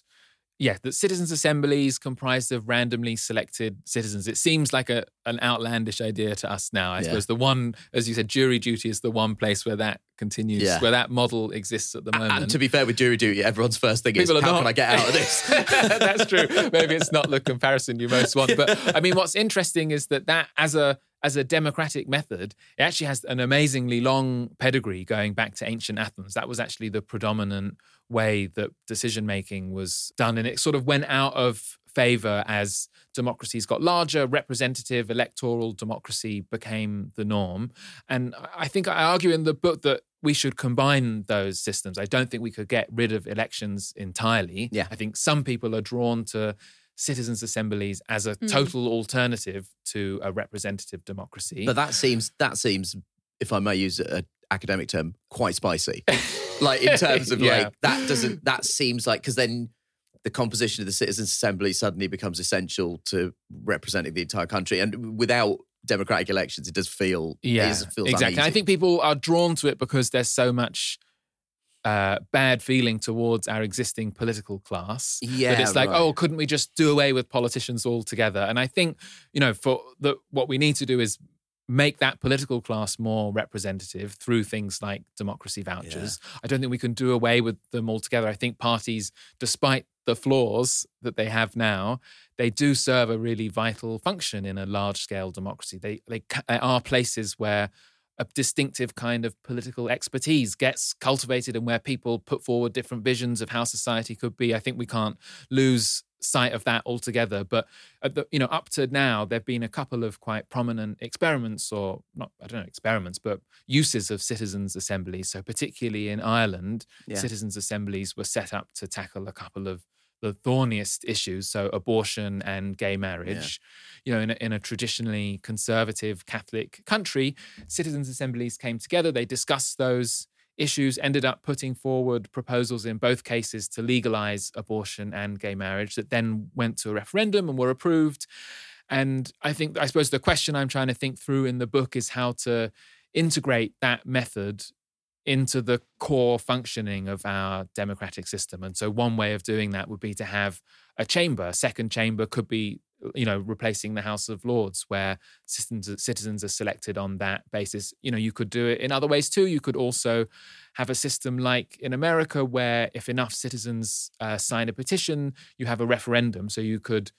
yeah, that citizens' assemblies comprised of randomly selected citizens. It seems like a an outlandish idea to us now. I Yeah. suppose the one, as you said, jury duty is the one place where that continues, Yeah. where that model exists at the moment. And to be fair with jury duty, everyone's first thing is People are how not- can I get out of this? *laughs* That's true. Maybe it's not the comparison you most want. But I mean, what's interesting is that that as a as a democratic method, it actually has an amazingly long pedigree going back to ancient Athens. That was actually the predominant way that decision making was done, and it sort of went out of favor as democracies got larger, representative electoral democracy became the norm. And I think I argue in the book that we should combine those systems. I don't think we could get rid of elections entirely. Yeah. I think some people are drawn to citizens' assemblies as a Mm. total alternative to a representative democracy. But that seems that seems, if I may use an academic term, quite spicy. like in terms of *laughs* Yeah. like that doesn't that seems like because then the composition of the citizens' assembly suddenly becomes essential to representing the entire country, and without democratic elections, it does feel Yeah, it is- feels exactly. I think people are drawn to it because there's so much uh, bad feeling towards our existing political class. that Yeah, it's like, right. oh, couldn't we just do away with politicians altogether? And I think you know, for the what we need to do is make that political class more representative through things like democracy vouchers. I don't think we can do away with them altogether. I think parties, despite the flaws that they have now, they do serve a really vital function in a large scale democracy. They, they, they are places where a distinctive kind of political expertise gets cultivated and where people put forward different visions of how society could be. I think we can't lose sight of that altogether. But at the, you know, up to now, there've been a couple of quite prominent experiments, or not, I don't know, experiments, but uses of citizens' assemblies. So particularly in Ireland, Yeah. citizens' assemblies were set up to tackle a couple of the thorniest issues, so abortion and gay marriage. You know, in a, in a traditionally conservative Catholic country, citizens' assemblies came together, they discussed those issues, ended up putting forward proposals in both cases to legalize abortion and gay marriage that then went to a referendum and were approved. And I think, I suppose the question I'm trying to think through in the book is how to integrate that method into the core functioning of our democratic system. And so one way of doing that would be to have a chamber. A second chamber could be, you know, replacing the House of Lords, where citizens, citizens are selected on that basis. You know, you could do it in other ways too. You could also have a system like in America, where if enough citizens uh, sign a petition, you have a referendum. So you could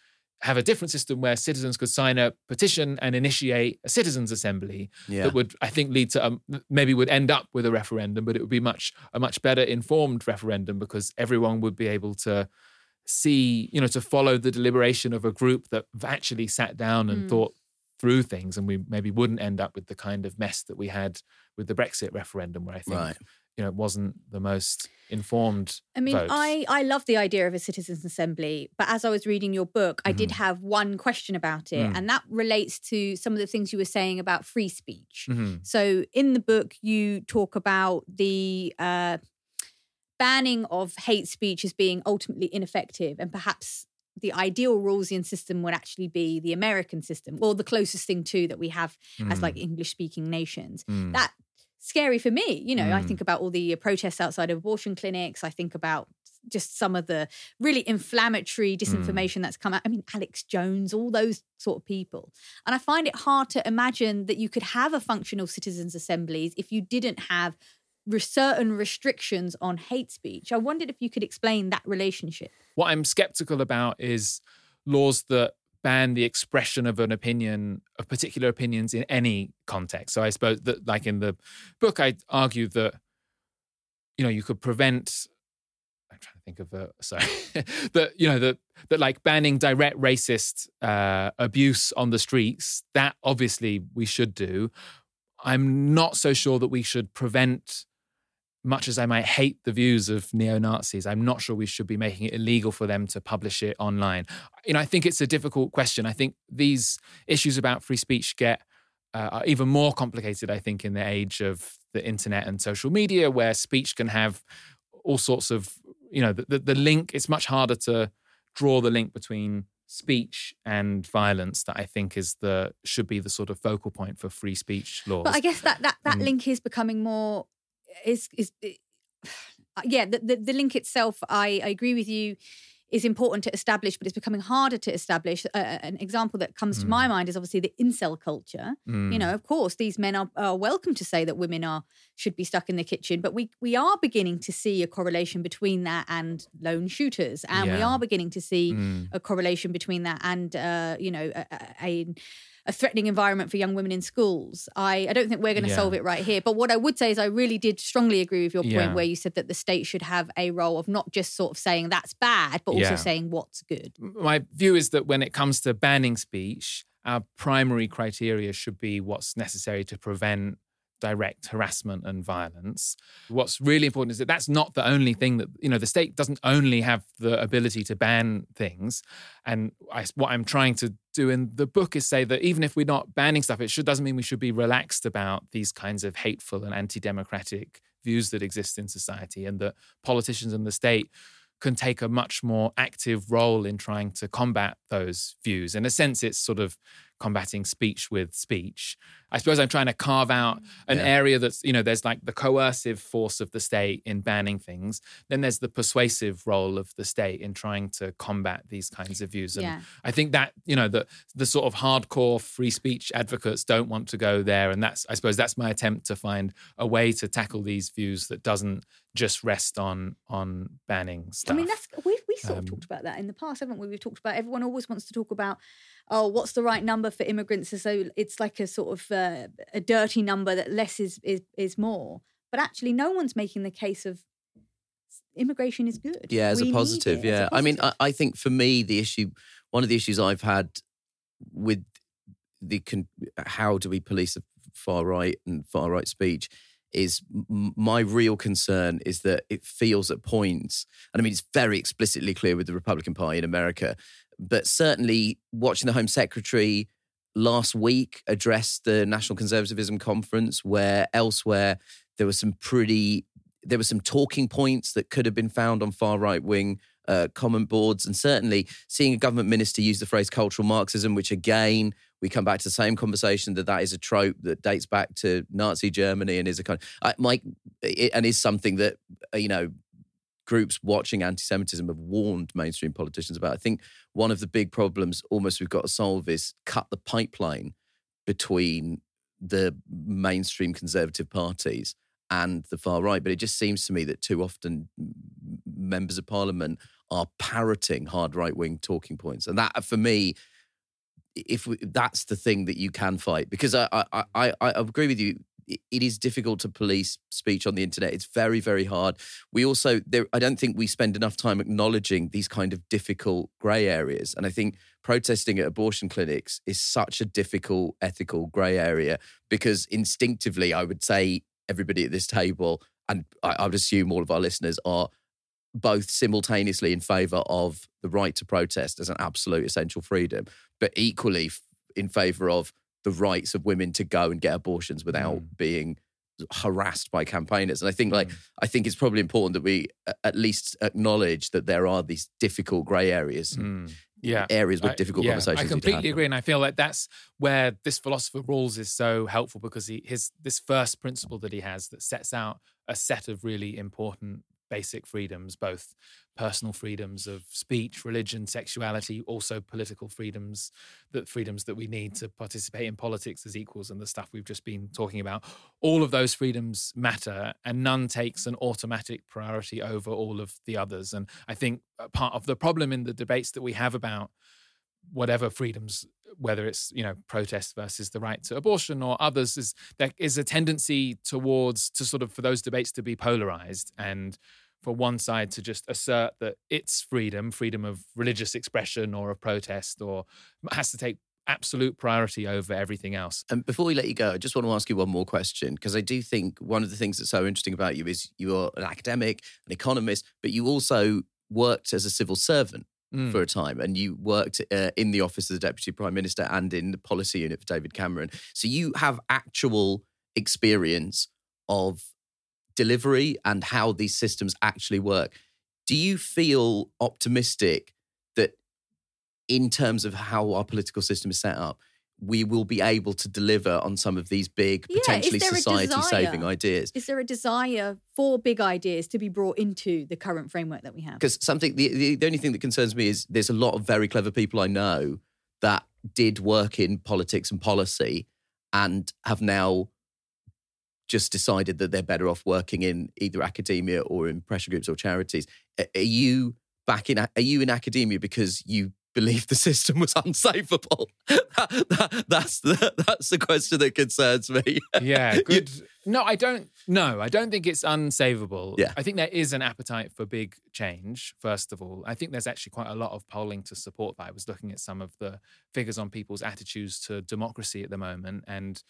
have a different system where citizens could sign a petition and initiate a citizens assembly Yeah. that would i think lead to um, maybe would end up with a referendum but it would be much a much better informed referendum because everyone would be able to see you know to follow the deliberation of a group that actually sat down and Mm. thought through things and we maybe wouldn't end up with the kind of mess that we had with the brexit referendum where i think Right. You know it wasn't the most informed I mean, vote. I, I love the idea of a citizens' assembly, but as I was reading your book, I Mm-hmm. did have one question about it, Mm. and that relates to some of the things you were saying about free speech. Mhm. So, in the book, you talk about the uh, banning of hate speech as being ultimately ineffective, and perhaps the ideal Rawlsian system would actually be the American system, or the closest thing to that we have as Mm. like English-speaking nations. Mm. That scary for me. You know, I Mm. think about all the uh, protests outside of abortion clinics. I think about just some of the really inflammatory disinformation that's come out. I mean, Alex Jones, all those sort of people. And I find it hard to imagine that you could have a functional citizens' assemblies if you didn't have re- certain restrictions on hate speech. I wondered if you could explain that relationship. What I'm skeptical about is laws that ban the expression of an opinion, of particular opinions in any context. So I suppose that, like in the book, I argue that, you know, you could prevent. I'm trying to think of a sorry *laughs* that you know that that like banning direct racist uh, abuse on the streets. That obviously we should do. I'm not so sure that we should prevent much as I might hate the views of neo Nazis, I'm not sure we should be making it illegal for them to publish it online. You know, I think it's a difficult question. I think these issues about free speech get uh, are even more complicated, I think, in the age of the internet and social media, where speech can have all sorts of, you know, the, the, the link, it's much harder to draw the link between speech and violence that I think is the should be the sort of focal point for free speech laws. But I guess that that that link is becoming more is is *sighs* yeah the, the the link itself. I, I agree with you. Is important to establish, but it's becoming harder to establish. Uh, an example that comes to my mind is obviously the incel culture. You Mm. know, of course, these men are, are welcome to say that women are should be stuck in the kitchen, but we we are beginning to see a correlation between that and lone shooters, and we are beginning to see Mm. a correlation between that and uh, you know a, a, a threatening environment for young women in schools. I, I don't think we're going to Yeah. solve it right here. But what I would say is I really did strongly agree with your point Yeah. where you said that the state should have a role of not just sort of saying that's bad, but also saying what's good. my view is that when it comes to banning speech, our primary criteria should be what's necessary to prevent direct harassment and violence. What's really important is that that's not the only thing that, you know, the state doesn't only have the ability to ban things. And I, what I'm trying to do in the book is say that even if we're not banning stuff, it should, doesn't mean we should be relaxed about these kinds of hateful and anti democratic views that exist in society and that politicians and the state can take a much more active role in trying to combat those views. In a sense, it's sort of combating speech with speech. I suppose I'm trying to carve out mm. an Yeah. area that's, you know, there's like the coercive force of the state in banning things. Then there's the persuasive role of the state in trying to combat these kinds of views. And Yeah. I think that, you know, the the sort of hardcore free speech advocates don't want to go there. And that's I suppose that's my attempt to find a way to tackle these views that doesn't just rest on on banning stuff. I mean, that's we we sort Um, of talked about that in the past, haven't we? We've talked about everyone always wants to talk about, oh, what's the right number for immigrants? So it's like a sort of uh, a dirty number that less is, is is more. But actually, no one's making the case of immigration is good. Yeah, as We a positive. it as a Yeah. I mean, I. I think for me, the issue, one of the issues I've had with the con- how do we police the far right and far right speech is my real concern is that it feels at points, and I mean, it's very explicitly clear with the Republican Party in America, but certainly watching the Home Secretary last week address the National Conservatism Conference, where elsewhere there were some pretty, there were some talking points that could have been found on far right wing uh, comment boards, and certainly seeing a government minister use the phrase cultural Marxism, which again we come back to the same conversation that that is a trope that dates back to Nazi Germany and is a kind of Mike and is something that uh, you know groups watching anti-Semitism have warned mainstream politicians about. I think one of the big problems almost we've got to solve is cut the pipeline between the mainstream conservative parties and the far right. But it just seems to me that too often members of parliament are parroting hard right wing talking points, and that for me if we, that's the thing that you can fight. Because I, I I I agree with you it is difficult to police speech on the internet. It's very very hard. We also there i don't think we spend enough time acknowledging these kind of difficult gray areas. And i think protesting at abortion clinics is such a difficult ethical gray area because instinctively i would say everybody at this table and I, I would assume all of our listeners are both simultaneously in favor of the right to protest as an absolute essential freedom, but equally in favor of the rights of women to go and get abortions without mm. being harassed by campaigners. And I think like mm. I think it's probably important that we at least acknowledge that there are these difficult grey areas. Mm. Yeah, areas with difficult I, yeah, conversations. I completely agree, and I feel like that's where this philosopher Rawls is so helpful because he his this first principle that he has that sets out a set of really important basic freedoms, both personal freedoms of speech, religion, sexuality, also political freedoms, that freedoms that we need to participate in politics as equals and the stuff we've just been talking about. All of those freedoms matter and none takes an automatic priority over all of the others. And I think uh, part of the problem in the debates that we have about whatever freedoms whether it's you know protest versus the right to abortion or others is there is a tendency towards to sort of for those debates to be polarized and for one side to just assert that it's freedom freedom of religious expression or of protest or has to take absolute priority over everything else. And before we let you go, I just want to ask you one more question because I do think one of the things that's so interesting about you is you're an academic, an economist, but you also worked as a civil servant mm. for a time, and you worked uh, in the office of the deputy prime minister and in the policy unit for David Cameron. So you have actual experience of delivery and how these systems actually work. Do you feel optimistic that, in terms of how our political system is set up, we will be able to deliver on some of these big, yeah, potentially society saving ideas. Is there a desire for big ideas to be brought into the current framework that we have? Because something, the, the, the only thing that concerns me is there's a lot of very clever people I know that did work in politics and policy and have now just decided that they're better off working in either academia or in pressure groups or charities. Are you back in? Are you in academia because you believe the system was *laughs* unsavable? that, that, that's the that's the question that concerns me. Yeah, *laughs* good. no, I don't. No, I don't think it's unsavable. Yeah. I think there is an appetite for big change. First of all, I think there's actually quite a lot of polling to support that. I was looking at some of the figures on people's attitudes to democracy at the moment, and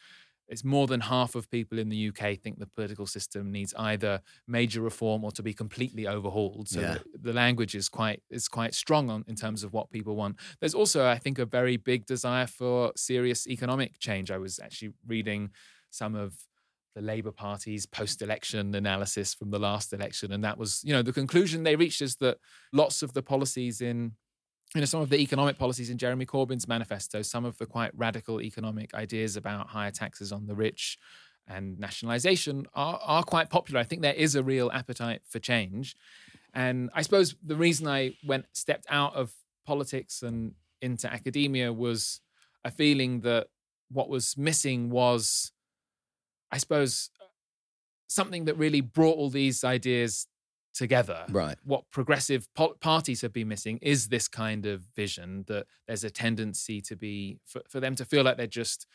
it's more than half of people in the UK think the political system needs either major reform or to be completely overhauled. So yeah. the, the, language is quite is quite strong on, in terms of what people want. There's also, I think, a very big desire for serious economic change. I was actually reading some of the Labour Party's post-election analysis from the last election, and that was, you know, the conclusion they reached is that lots of the policies in you know, some of the economic policies in Jeremy Corbyn's manifesto, some of the quite radical economic ideas about higher taxes on the rich and nationalization are, are quite popular. I think there is a real appetite for change. And I suppose the reason I went stepped out of politics and into academia was a feeling that what was missing was, I suppose, something that really brought all these ideas together. Right. What progressive po- parties have been missing is this kind of vision that there's a tendency to be for, for them to feel like they're just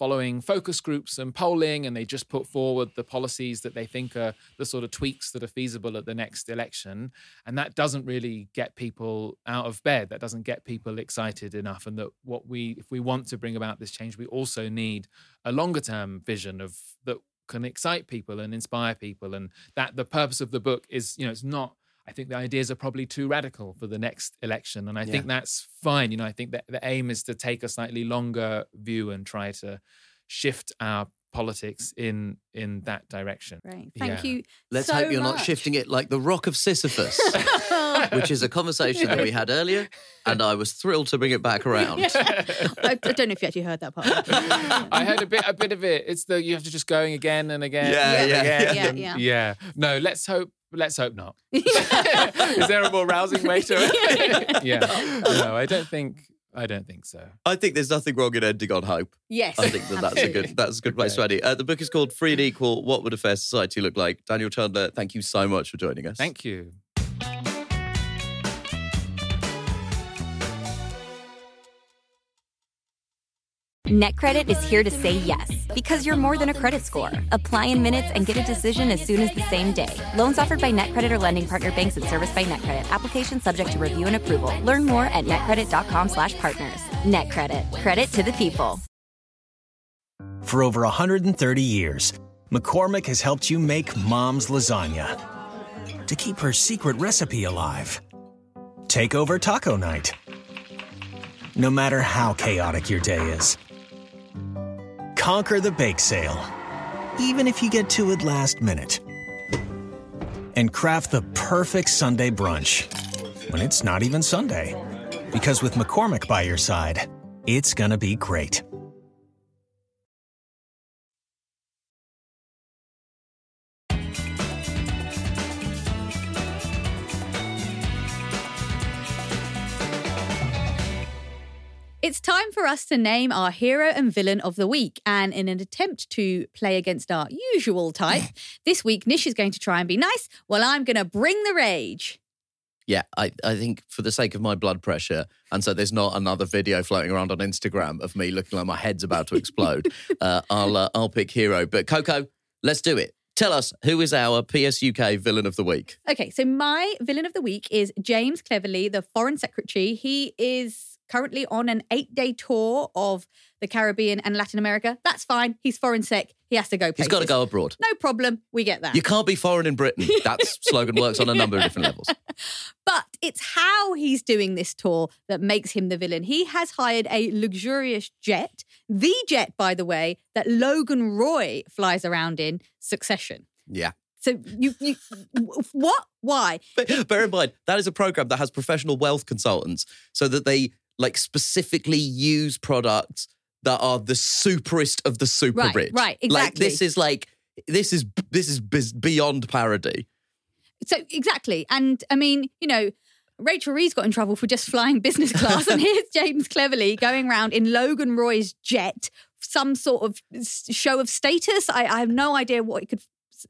following focus groups and polling and they just put forward the policies that they think are the sort of tweaks that are feasible at the next election and that doesn't really get people out of bed that doesn't get people excited enough and that what we if we want to bring about this change we also need a longer term vision of that can excite people and inspire people, and that the purpose of the book is, you know, it's not. I think the ideas are probably too radical for the next election, and I think that's fine. You know, I think that the aim is to take a slightly longer view and try to shift our politics in in that direction. Right. Thank you. Let's so hope you're much. not shifting it like the Rock of Sisyphus, *laughs* which is a conversation that we had earlier, and I was thrilled to bring it back around. *laughs* I, I don't know if you actually heard that part. *laughs* I heard a bit a bit of it. It's the you have to just going again and again. Yeah, and yeah, again yeah. Yeah, yeah. No, let's hope. Let's hope not. Is there a more rousing way to it? yeah. No, I don't think. I don't think so. I think there's nothing wrong in ending on hope. Yes. I think that that's a good that's a good place to end it. Uh, the book is called Free and Equal: What Would a Fair Society Look Like? Daniel Chandler, thank you so much for joining us. Thank you. NetCredit is here to say yes because you're more than a credit score. Apply in minutes and get a decision as soon as the same day. Loans offered by NetCredit or lending partner banks and serviced by NetCredit. Application subject to review and approval. Learn more at netcredit.com/partners. NetCredit. Credit to the people. For over 130 years, McCormick has helped you make mom's lasagna to keep her secret recipe alive. Take over taco night. No matter how chaotic your day is, conquer the bake sale, even if you get to it last minute. And craft the perfect Sunday brunch when it's not even Sunday. Because with McCormick by your side, it's gonna be great. It's time for us to name our hero and villain of the week. And in an attempt to play against our usual type, *laughs* this week Nish is going to try and be nice while I'm going to bring the rage. Yeah, I, I think for the sake of my blood pressure, and so there's not another video floating around on Instagram of me looking like my head's about to explode, *laughs* uh, I'll uh, I'll pick hero. But Coco, let's do it. Tell us who is our PSUK villain of the week. Okay, so my villain of the week is James Cleverly, the Foreign Secretary. He is currently on an eight day tour of the Caribbean and Latin America. That's fine. He's foreign sick. He has to go. He's got to go abroad. No problem. We get that. You can't be foreign in Britain. *laughs* That slogan works on a number of different levels. *laughs* But it's how he's doing this tour that makes him the villain. He has hired a luxurious jet, the jet, by the way, that Logan Roy flies around in succession. Yeah. So you, you what? Why? But bear in mind, that is a program that has professional wealth consultants so that they like specifically use products that are the superest of the super Right, rich. right, Like exactly. this is like this is this is beyond parody. So exactly, and I mean, you know. Rachel Reeves got in trouble for just flying business class, and *laughs* here's James Cleverly going around in Logan Roy's jet, some sort of show of status. I, I have no idea what it could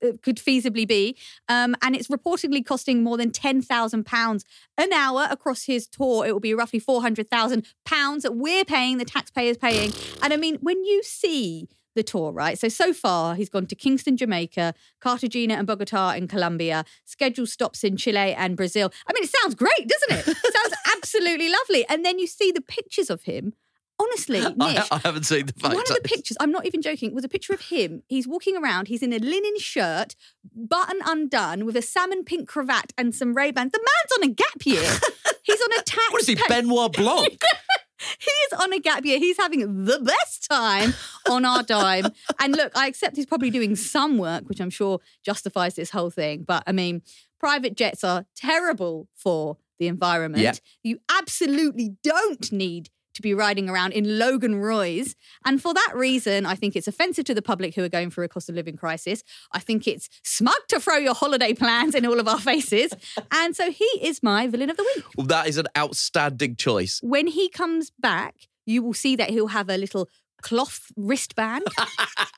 uh, could feasibly be, um, and it's reportedly costing more than ten thousand pounds an hour across his tour. It will be roughly four hundred thousand pounds that we're paying, the taxpayers paying. And I mean, when you see the tour, right? So, so far, he's gone to Kingston, Jamaica, Cartagena and Bogota in Colombia, scheduled stops in Chile and Brazil. I mean, it sounds great, doesn't it? It sounds *laughs* absolutely lovely. And then you see the pictures of him. Honestly, *laughs* Nish, I, I haven't seen the one of the pictures, I'm not even joking, was a picture of him. He's walking around, he's in a linen shirt, button undone, with a salmon pink cravat and some Ray-Bans. The man's on a gap year. *laughs* he's on a tax. What is he, pay- Benoit Blanc? *laughs* he is on a gap year. He's having the best time on our dime. And look, I accept he's probably doing some work, which I'm sure justifies this whole thing. But I mean, private jets are terrible for the environment. Yeah. You absolutely don't need to be riding around in Logan Roy's. And for that reason, I think it's offensive to the public who are going through a cost of living crisis. I think it's smug to throw your holiday plans in all of our faces. *laughs* And so he is my villain of the week Well, that is an outstanding choice. when he comes back, you will see that he'll have a little cloth wristband.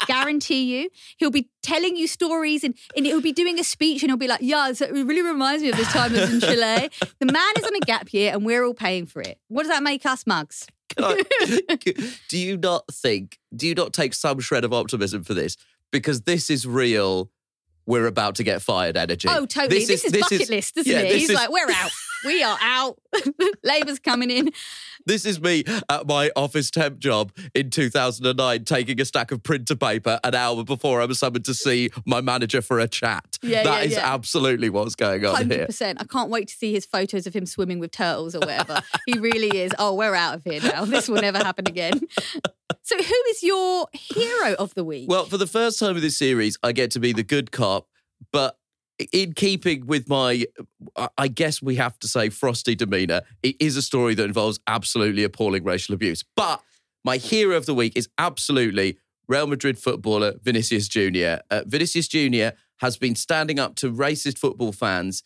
guarantee you. He'll be telling you stories and, and he'll be doing a speech and he'll be like, yeah, so it really reminds me of this time I was in Chile. The man is on a gap year and we're all paying for it. What does that make us, mugs? *laughs* Do you not think, do you not take some shred of optimism for this? Because this is real. We're about to get fired energy. Oh, totally. This, is bucket list, isn't yeah, it? He's is- like, we're out. We are out. *laughs* Labour's coming in. This is me at my office temp job in 2009, taking a stack of printer paper an hour before I was summoned to see my manager for a chat. Yeah, That yeah, is yeah. absolutely what's going on Hundred here. percent. I can't wait to see his photos of him swimming with turtles or whatever. he really is. Oh, we're out of here now. This will never happen again. *laughs* So, who is your hero of the week? Well, for the first time in this series, I get to be the good cop, but in keeping with my, I- guess we have to say, frosty demeanor, it is a story that involves absolutely appalling racial abuse. But my hero of the week is absolutely Real Madrid footballer Vinicius Jr. Uh, Vinicius Jr. has been standing up to racist football fans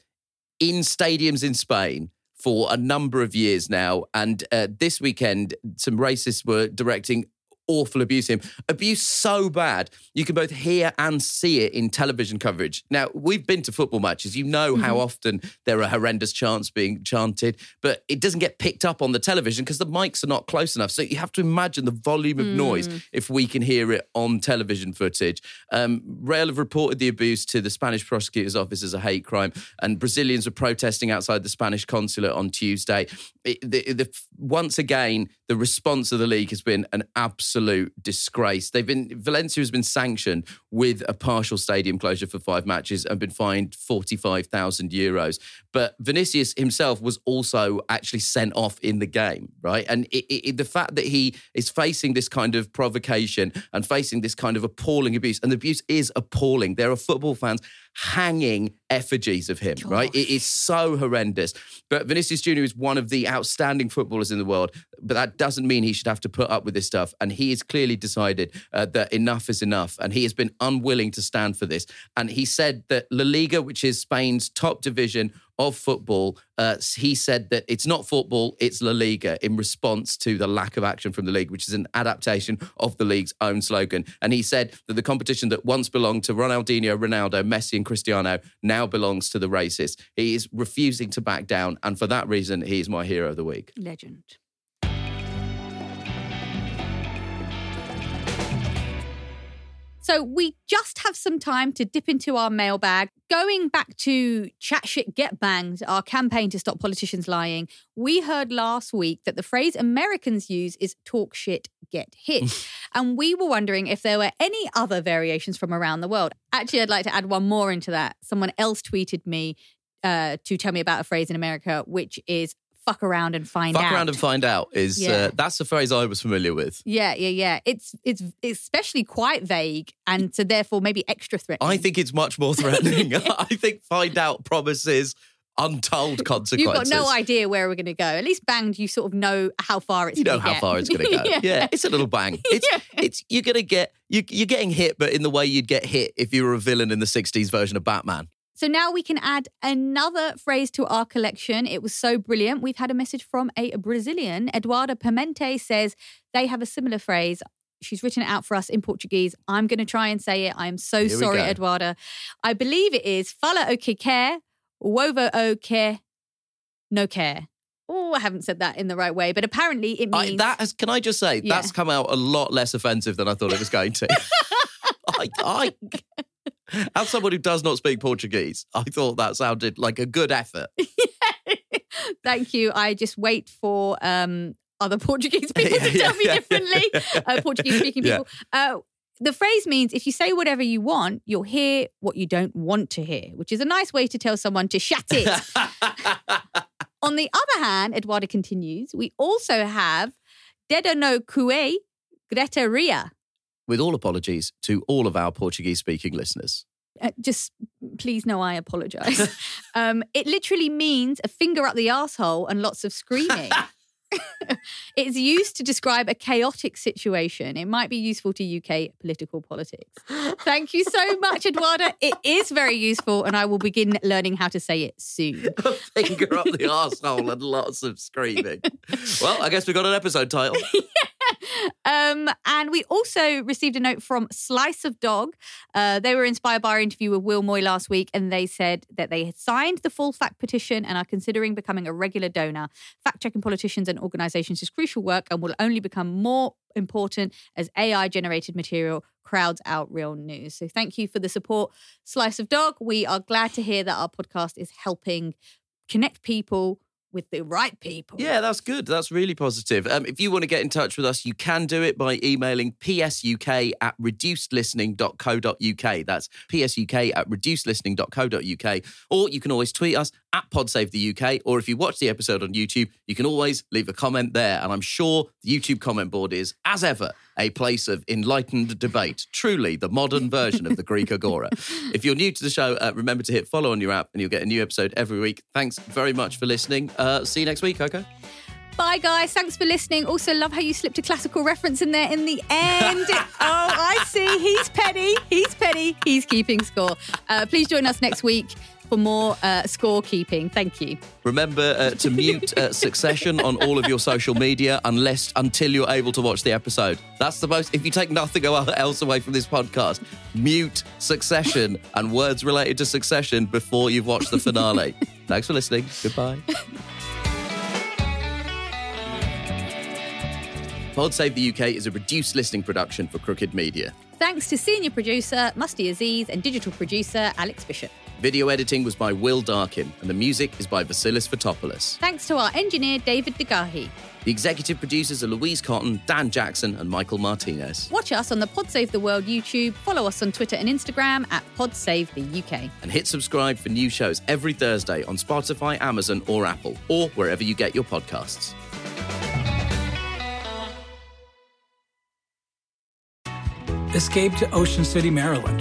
in stadiums in Spain for a number of years now. And uh, this weekend, some racists were directing awful abuse him. Abuse so bad, you can both hear and see it in television coverage. Now, we've been to football matches. You know how often there are horrendous chants being chanted, but it doesn't get picked up on the television because the mics are not close enough. So you have to imagine the volume of noise Mm. if we can hear it on television footage. Um, Real have reported the abuse to the Spanish prosecutor's office as a hate crime, and Brazilians were protesting outside the Spanish consulate on Tuesday. It- the- the- once again, the response of the league has been an absolute disgrace. They've been Valencia has been sanctioned with a partial stadium closure for five matches and been fined forty five thousand euros. But Vinicius himself was also actually sent off in the game, right? And it, it, the fact that he is facing this kind of provocation and facing this kind of appalling abuse, and the abuse is appalling. There are football fans hanging effigies of him, right? It is so horrendous. But Vinicius Jr. is one of the outstanding footballers in the world, but that doesn't mean he should have to put up with this stuff. And he has clearly decided uh, that enough is enough, and he has been unwilling to stand for this. And he said that La Liga, which is Spain's top division of football, uh, he said that it's not football, it's La Liga in response to the lack of action from the league, which is an adaptation of the league's own slogan. And he said that the competition that once belonged to Ronaldinho, Ronaldo, Messi, and Cristiano now belongs to the racists. He is refusing to back down. And for that reason, he is my hero of the week. Legend. So we just have some time to dip into our mailbag. Going back to Chat Shit Get Banged, our campaign to stop politicians lying, we heard last week that the phrase Americans use is talk shit, get hit. and we were wondering if there were any other variations from around the world. Actually, I'd like to add one more into that. Someone else tweeted me uh, to tell me about a phrase in America, which is fuck around and find out. Fuck out. around and find out is Yeah. uh, that's the phrase I was familiar with. Yeah, yeah, yeah. It's it's especially quite vague and so therefore maybe extra threatening. I think it's much more *laughs* threatening. I think find out promises untold consequences. You've got no idea where we're going to go. At least banged, you sort of know how far it's. you know how get. far it's going to go. *laughs* yeah. it's a little bang. *laughs* It's it's you're going to get you you're getting hit, but in the way you'd get hit if you were a villain in the '60s version of Batman. So now we can add another phrase to our collection. It was so brilliant. We've had a message from a Brazilian. Eduarda Pimente says they have a similar phrase. She's written it out for us in Portuguese. I'm going to try and say it. I'm so Here sorry, go. Eduarda. I believe it is fala o que quer, ovo o que no care. Oh, I haven't said that in the right way, but apparently it means I, that has, can I just say Yeah. that's come out a lot less offensive than I thought it was going to. *laughs* *laughs* I, I, *laughs* *laughs* as someone who does not speak Portuguese, I thought that sounded like a good effort. *laughs* Thank you. I just wait for um, other *laughs* Portuguese people to tell me differently. Uh, Portuguese speaking people. Uh, the phrase means if you say whatever you want, you'll hear what you don't want to hear, which is a nice way to tell someone to shut it. On the other hand, Eduardo continues, we also have Dedo no cue Greta Ria. With all apologies to all of our Portuguese speaking listeners. Uh, just please know I apologize. *laughs* um, it literally means a finger up the asshole and lots of screaming. *laughs* *laughs* it's used to describe a chaotic situation. It might be useful to UK political politics. Thank you so much, Eduarda. It is very useful, and I will begin learning how to say it soon. Finger up the asshole and lots of screaming. Well, I guess we've got an episode title. Um, and we also received a note from Slice of Dog. Uh, they were inspired by our interview with Will Moy last week, and they said that they had signed the full fact petition and are considering becoming a regular donor. Fact checking politicians and organizations is crucial work and will only become more important as AI generated material crowds out real news. So thank you for the support, Slice of Dog. We are glad to hear that our podcast is helping connect people with the right people. Yeah, that's good. That's really positive. Um, if you want to get in touch with us, you can do it by emailing psuk at reducedlistening.co.uk. That's psuk at reducedlistening.co.uk. Or you can always tweet us at PodSave the UK, Or if you watch the episode on YouTube, you can always leave a comment there. And I'm sure the YouTube comment board is, as ever, a place of enlightened debate. Truly, the modern *laughs* version of the Greek Agora. if you're new to the show, uh, remember to hit follow on your app and you'll get a new episode every week. Thanks very much for listening. Uh, see you next week, Coco. Bye, guys. Thanks for listening. Also, love how you slipped a classical reference in there in the end. *laughs* oh, I see. He's petty. He's petty. He's keeping score. Uh, please join us next week for more uh, scorekeeping. Thank you. Remember uh, to mute uh, *laughs* Succession on all of your social media unless until you're able to watch the episode. That's the most. If you take nothing else away from this podcast, mute Succession and words related to Succession before you've watched the finale. *laughs* Thanks for listening. Goodbye. Pod Save the UK is a reduced listening production for Crooked Media. Thanks to senior producer Musty Aziz and digital producer Alex Bishop. Video editing was by Will Darkin, and the music is by Vasilis Fotopoulos. Thanks to our engineer David Degahi. The executive producers are Louise Cotton, Dan Jackson, and Michael Martinez. Watch us on the Pod Save the World YouTube. Follow us on Twitter and Instagram at Pod Save the UK. And hit subscribe for new shows every Thursday on Spotify, Amazon, or Apple, or wherever you get your podcasts. Escape to Ocean City, Maryland,